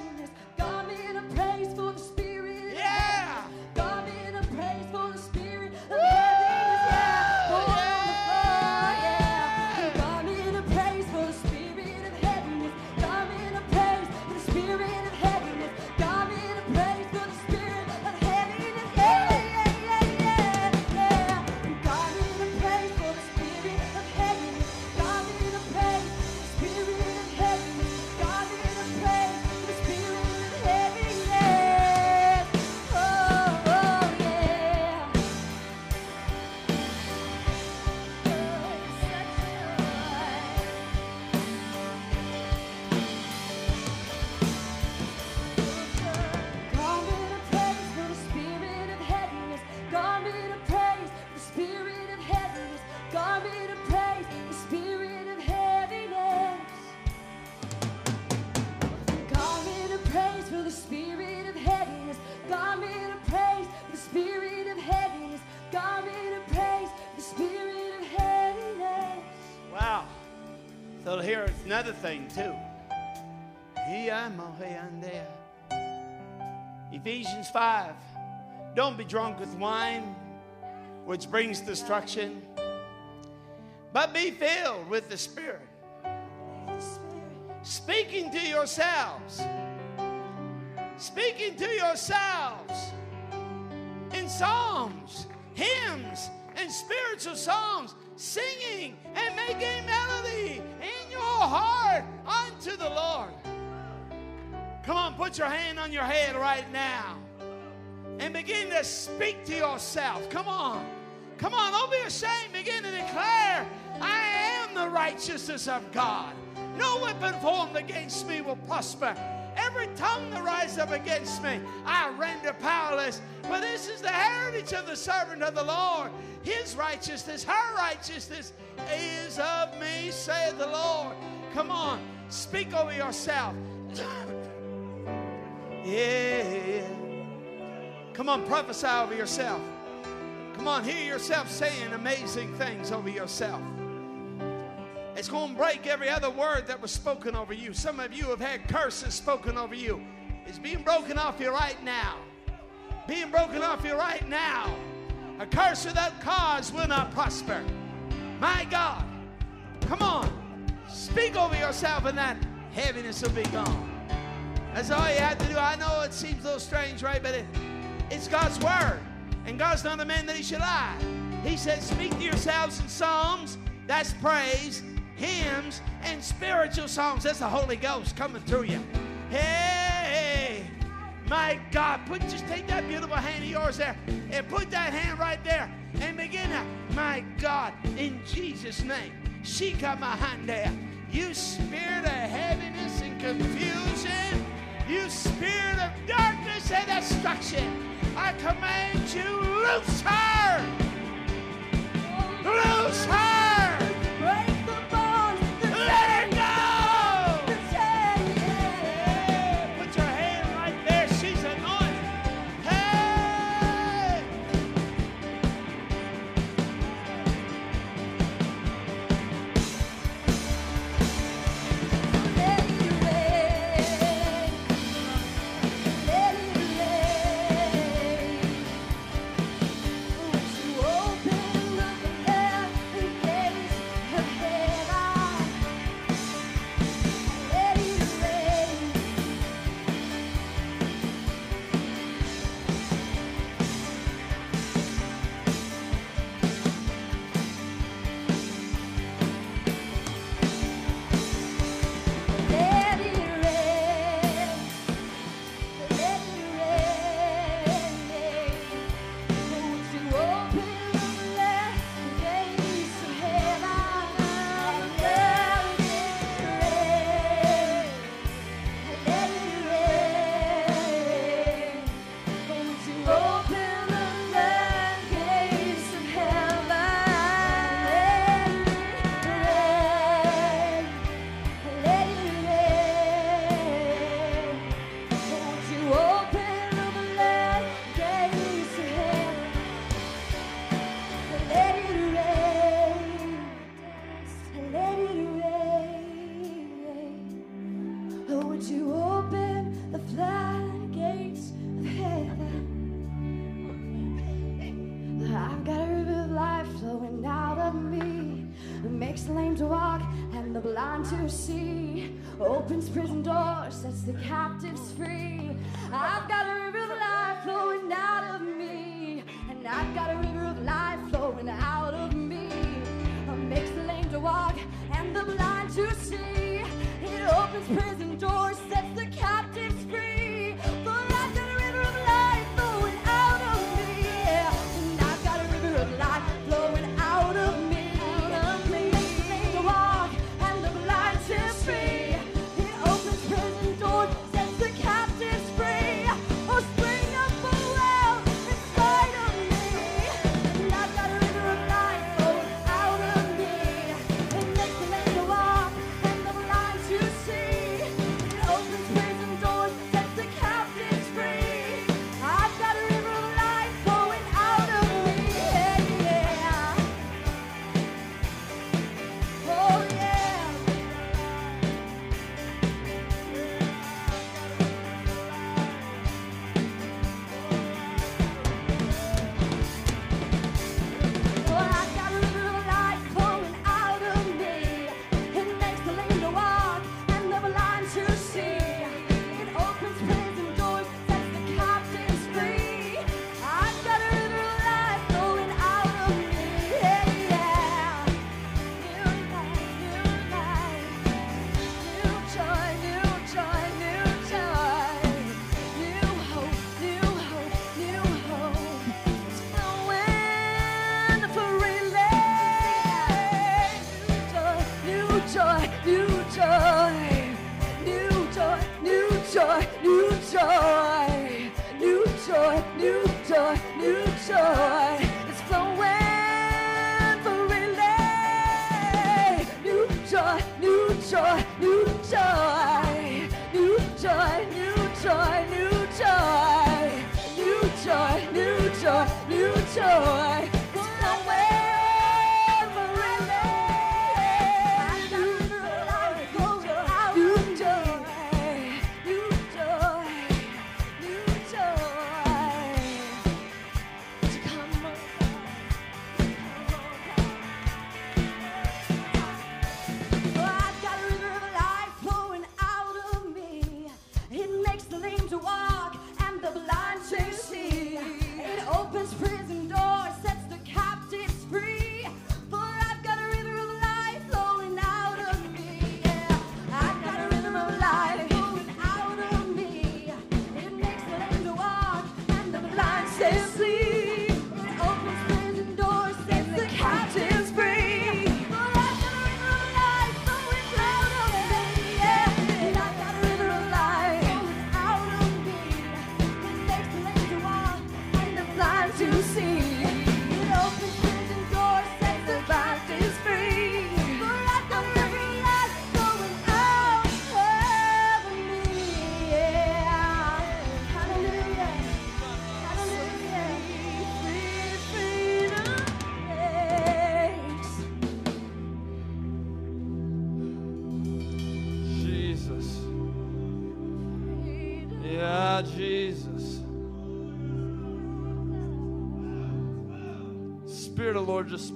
Another thing too. Oh, Ephesians 5. Don't be drunk with wine, which brings destruction, but be filled with the Spirit, speaking to yourselves, speaking to yourselves in psalms, hymns, and spiritual songs, singing and making melody in your heart unto the Lord. Come on, put your hand on your head right now and begin to speak to yourself. Come on. Come on, don't be ashamed. Begin to declare, I am the righteousness of God. No weapon formed against me will prosper. Every tongue that rises up against me, I render powerless. But this is the heritage of the servant of the Lord. His righteousness, her righteousness is of me, saith the Lord. Come on, speak over yourself. yeah. Come on, prophesy over yourself. Come on, hear yourself saying amazing things over yourself. It's going to break every other word that was spoken over you. Some of you have had curses spoken over you. It's being broken off you right now. Being broken off you right now. A curse without cause will not prosper. My God. Come on. Speak over yourself and that heaviness will be gone. That's all you have to do. I know it seems a little strange, right? But it, it's God's word. And God's not a man that he should lie. He said, Speak to yourselves in psalms, that's praise, hymns, and spiritual songs. That's the Holy Ghost coming through you. Hey, my God, put just take that beautiful hand of yours there and put that hand right there and begin to, my God, in Jesus' name. seek out my hand there. You spirit of heaviness and confusion, you spirit of darkness and destruction, I command you, loose her! Loose her! opens prison doors, sets the captives free. I've got a river of life flowing out of me, and I've got a river of life flowing out of me. It makes the lame to walk and the blind to see. It opens prison doors, sets the captives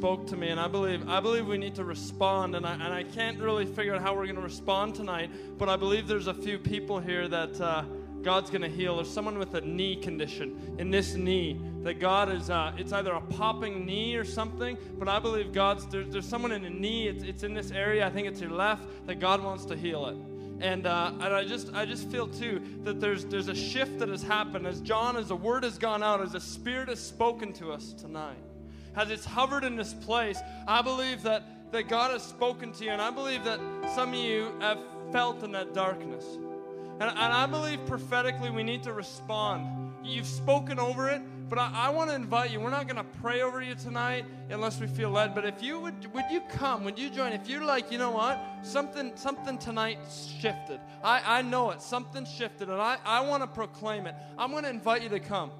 spoke to me, and I believe I believe we need to respond, and I and I can't really figure out how we're going to respond tonight, but I believe there's a few people here that uh, God's going to heal. There's someone with a knee condition in this knee that God is. Uh, it's either a popping knee or something, but I believe God's. There's, there's someone in a knee. It's, it's in this area. I think it's your left that God wants to heal it and uh, and I just I just feel too that there's there's a shift that has happened as John as the word has gone out as the Spirit has spoken to us tonight, as it's hovered in this place. I believe that that God has spoken to you, and I believe that some of you have felt in that darkness, and, and I believe prophetically we need to respond. You've spoken over it, but I, I want to invite you. We're not going to pray over you tonight unless we feel led. But if you would, would you come? Would you join? If you're like, you know what, something, something tonight shifted. I, I know it. Something shifted, and I, I want to proclaim it. I'm going to invite you to come.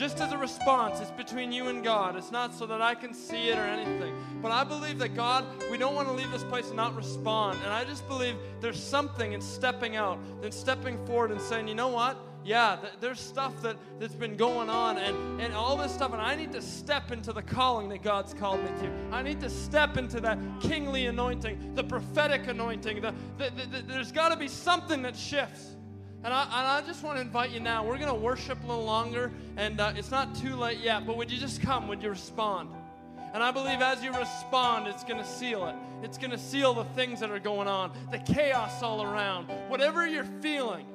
Just as a response, it's between you and God. It's not so that I can see it or anything. But I believe that God, we don't want to leave this place and not respond. And I just believe there's something in stepping out, then stepping forward and saying, you know what? yeah, th- there's stuff that, that's been going on and, and all this stuff, and I need to step into the calling that God's called me to. I need to step into that kingly anointing, the prophetic anointing. The, the, the, there's got to be something that shifts. And I, and I just want to invite you now. We're going to worship a little longer, and uh, it's not too late yet, but would you just come? Would you respond? And I believe as you respond, it's going to seal it. It's going to seal the things that are going on, the chaos all around, whatever you're feeling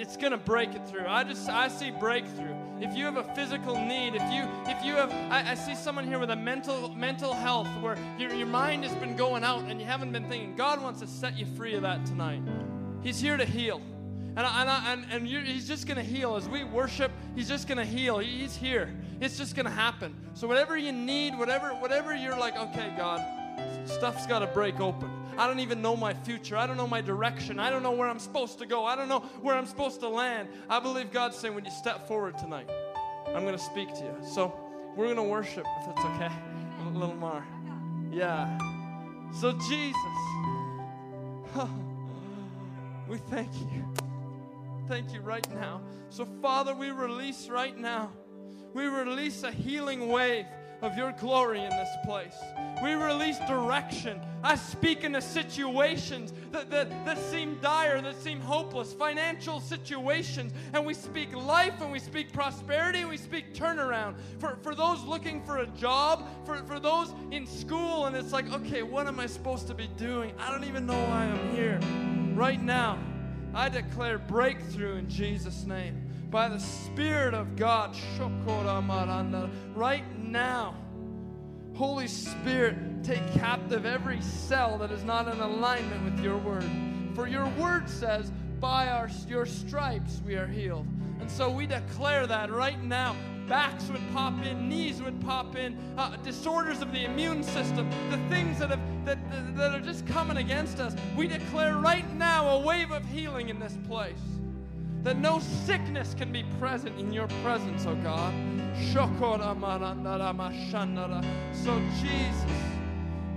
it's going to break it through. I just I see breakthrough. If you have a physical need, if you if you have I, I see someone here with a mental mental health where your, your mind has been going out and you haven't been thinking, God wants to set you free of that tonight. He's here to heal. And, I, and, I, and, and he's just going to heal. As we worship, he's just going to heal. He's here. It's just going to happen. So whatever you need, whatever, whatever you're like, okay, God, stuff's got to break open. I don't even know my future. I don't know my direction. I don't know where I'm supposed to go. I don't know where I'm supposed to land. I believe God's saying, when you step forward tonight, I'm going to speak to you. So we're going to worship, if it's okay. A little more. Yeah. So, Jesus, we thank you. Thank you right now. So, Father, we release right now. We release a healing wave of your glory in this place. We release direction. I speak into situations that, that, that seem dire, that seem hopeless, financial situations, and we speak life and we speak prosperity and we speak turnaround. For, for those looking for a job, for, for those in school, and it's like, okay, what am I supposed to be doing? I don't even know why I'm here. Right now, I declare breakthrough in Jesus' name by the Spirit of God. Right now, Holy Spirit, take captive every cell that is not in alignment with your word. For your word says, by our, your stripes we are healed. And so we declare that right now. Backs would pop in, knees would pop in, uh, disorders of the immune system, the things that, have, that, that are just coming against us. We declare right now a wave of healing in this place that no sickness can be present in your presence, oh God. So, Jesus,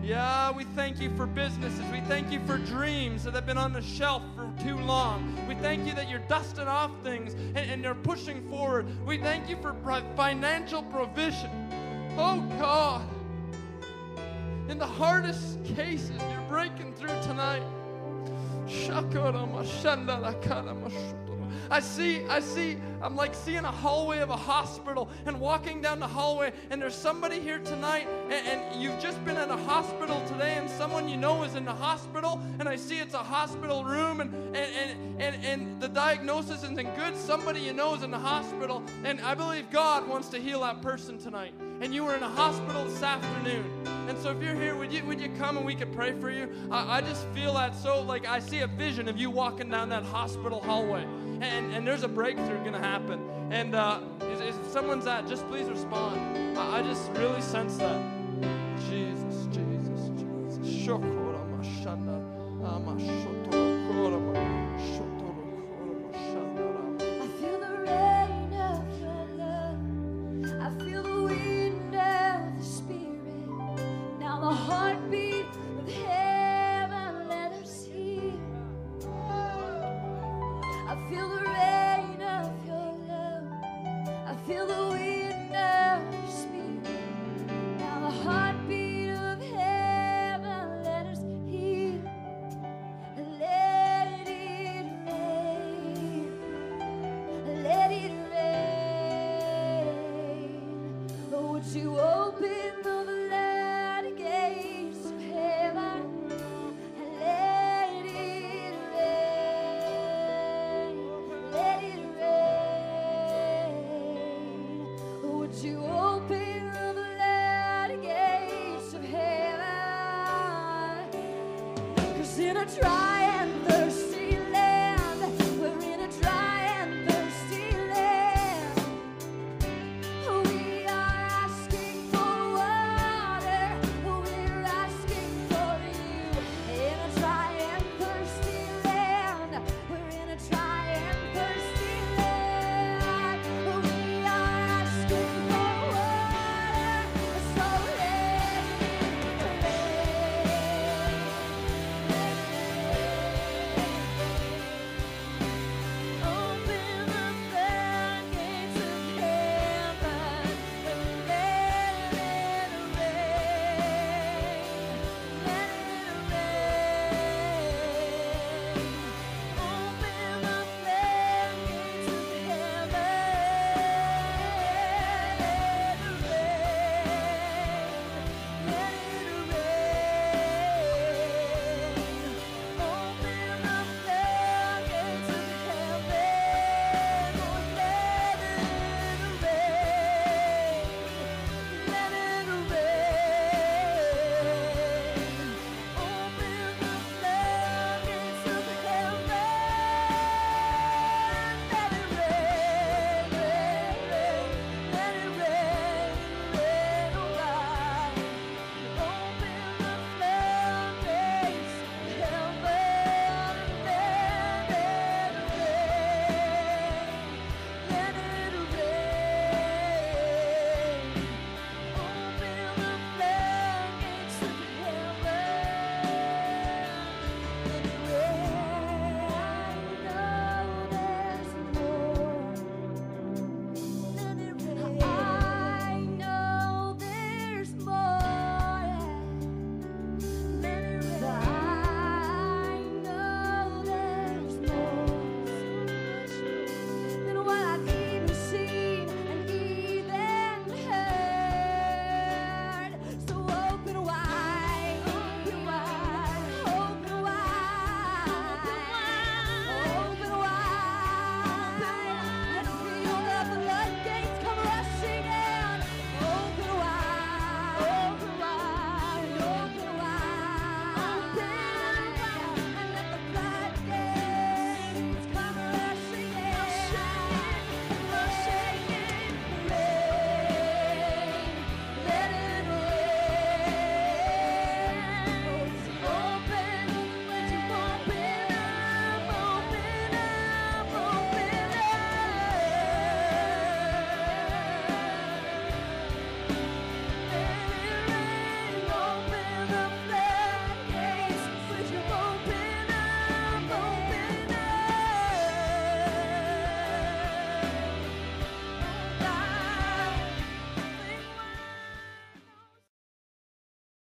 yeah, we thank you for businesses. We thank you for dreams that have been on the shelf for too long. We thank you that you're dusting off things and, and you're pushing forward. We thank you for financial provision. Oh God, in the hardest cases, you're breaking. I see, I see, I'm like seeing a hallway of a hospital and walking down the hallway, and there's somebody here tonight, and, and, you've just been in a hospital today, and someone you know is in the hospital, and I see it's a hospital room, and, and, and, and, and the diagnosis isn't good. Somebody you know is in the hospital, and I believe God wants to heal that person tonight. And you were in a hospital this afternoon. And so if you're here, would you would you come and we could pray for you? I, I just feel that so like I see a vision of you walking down that hospital hallway and, and there's a breakthrough going to happen. And uh, if, if someone's at, just please respond. I, I just really sense that. Jesus, Jesus, Jesus.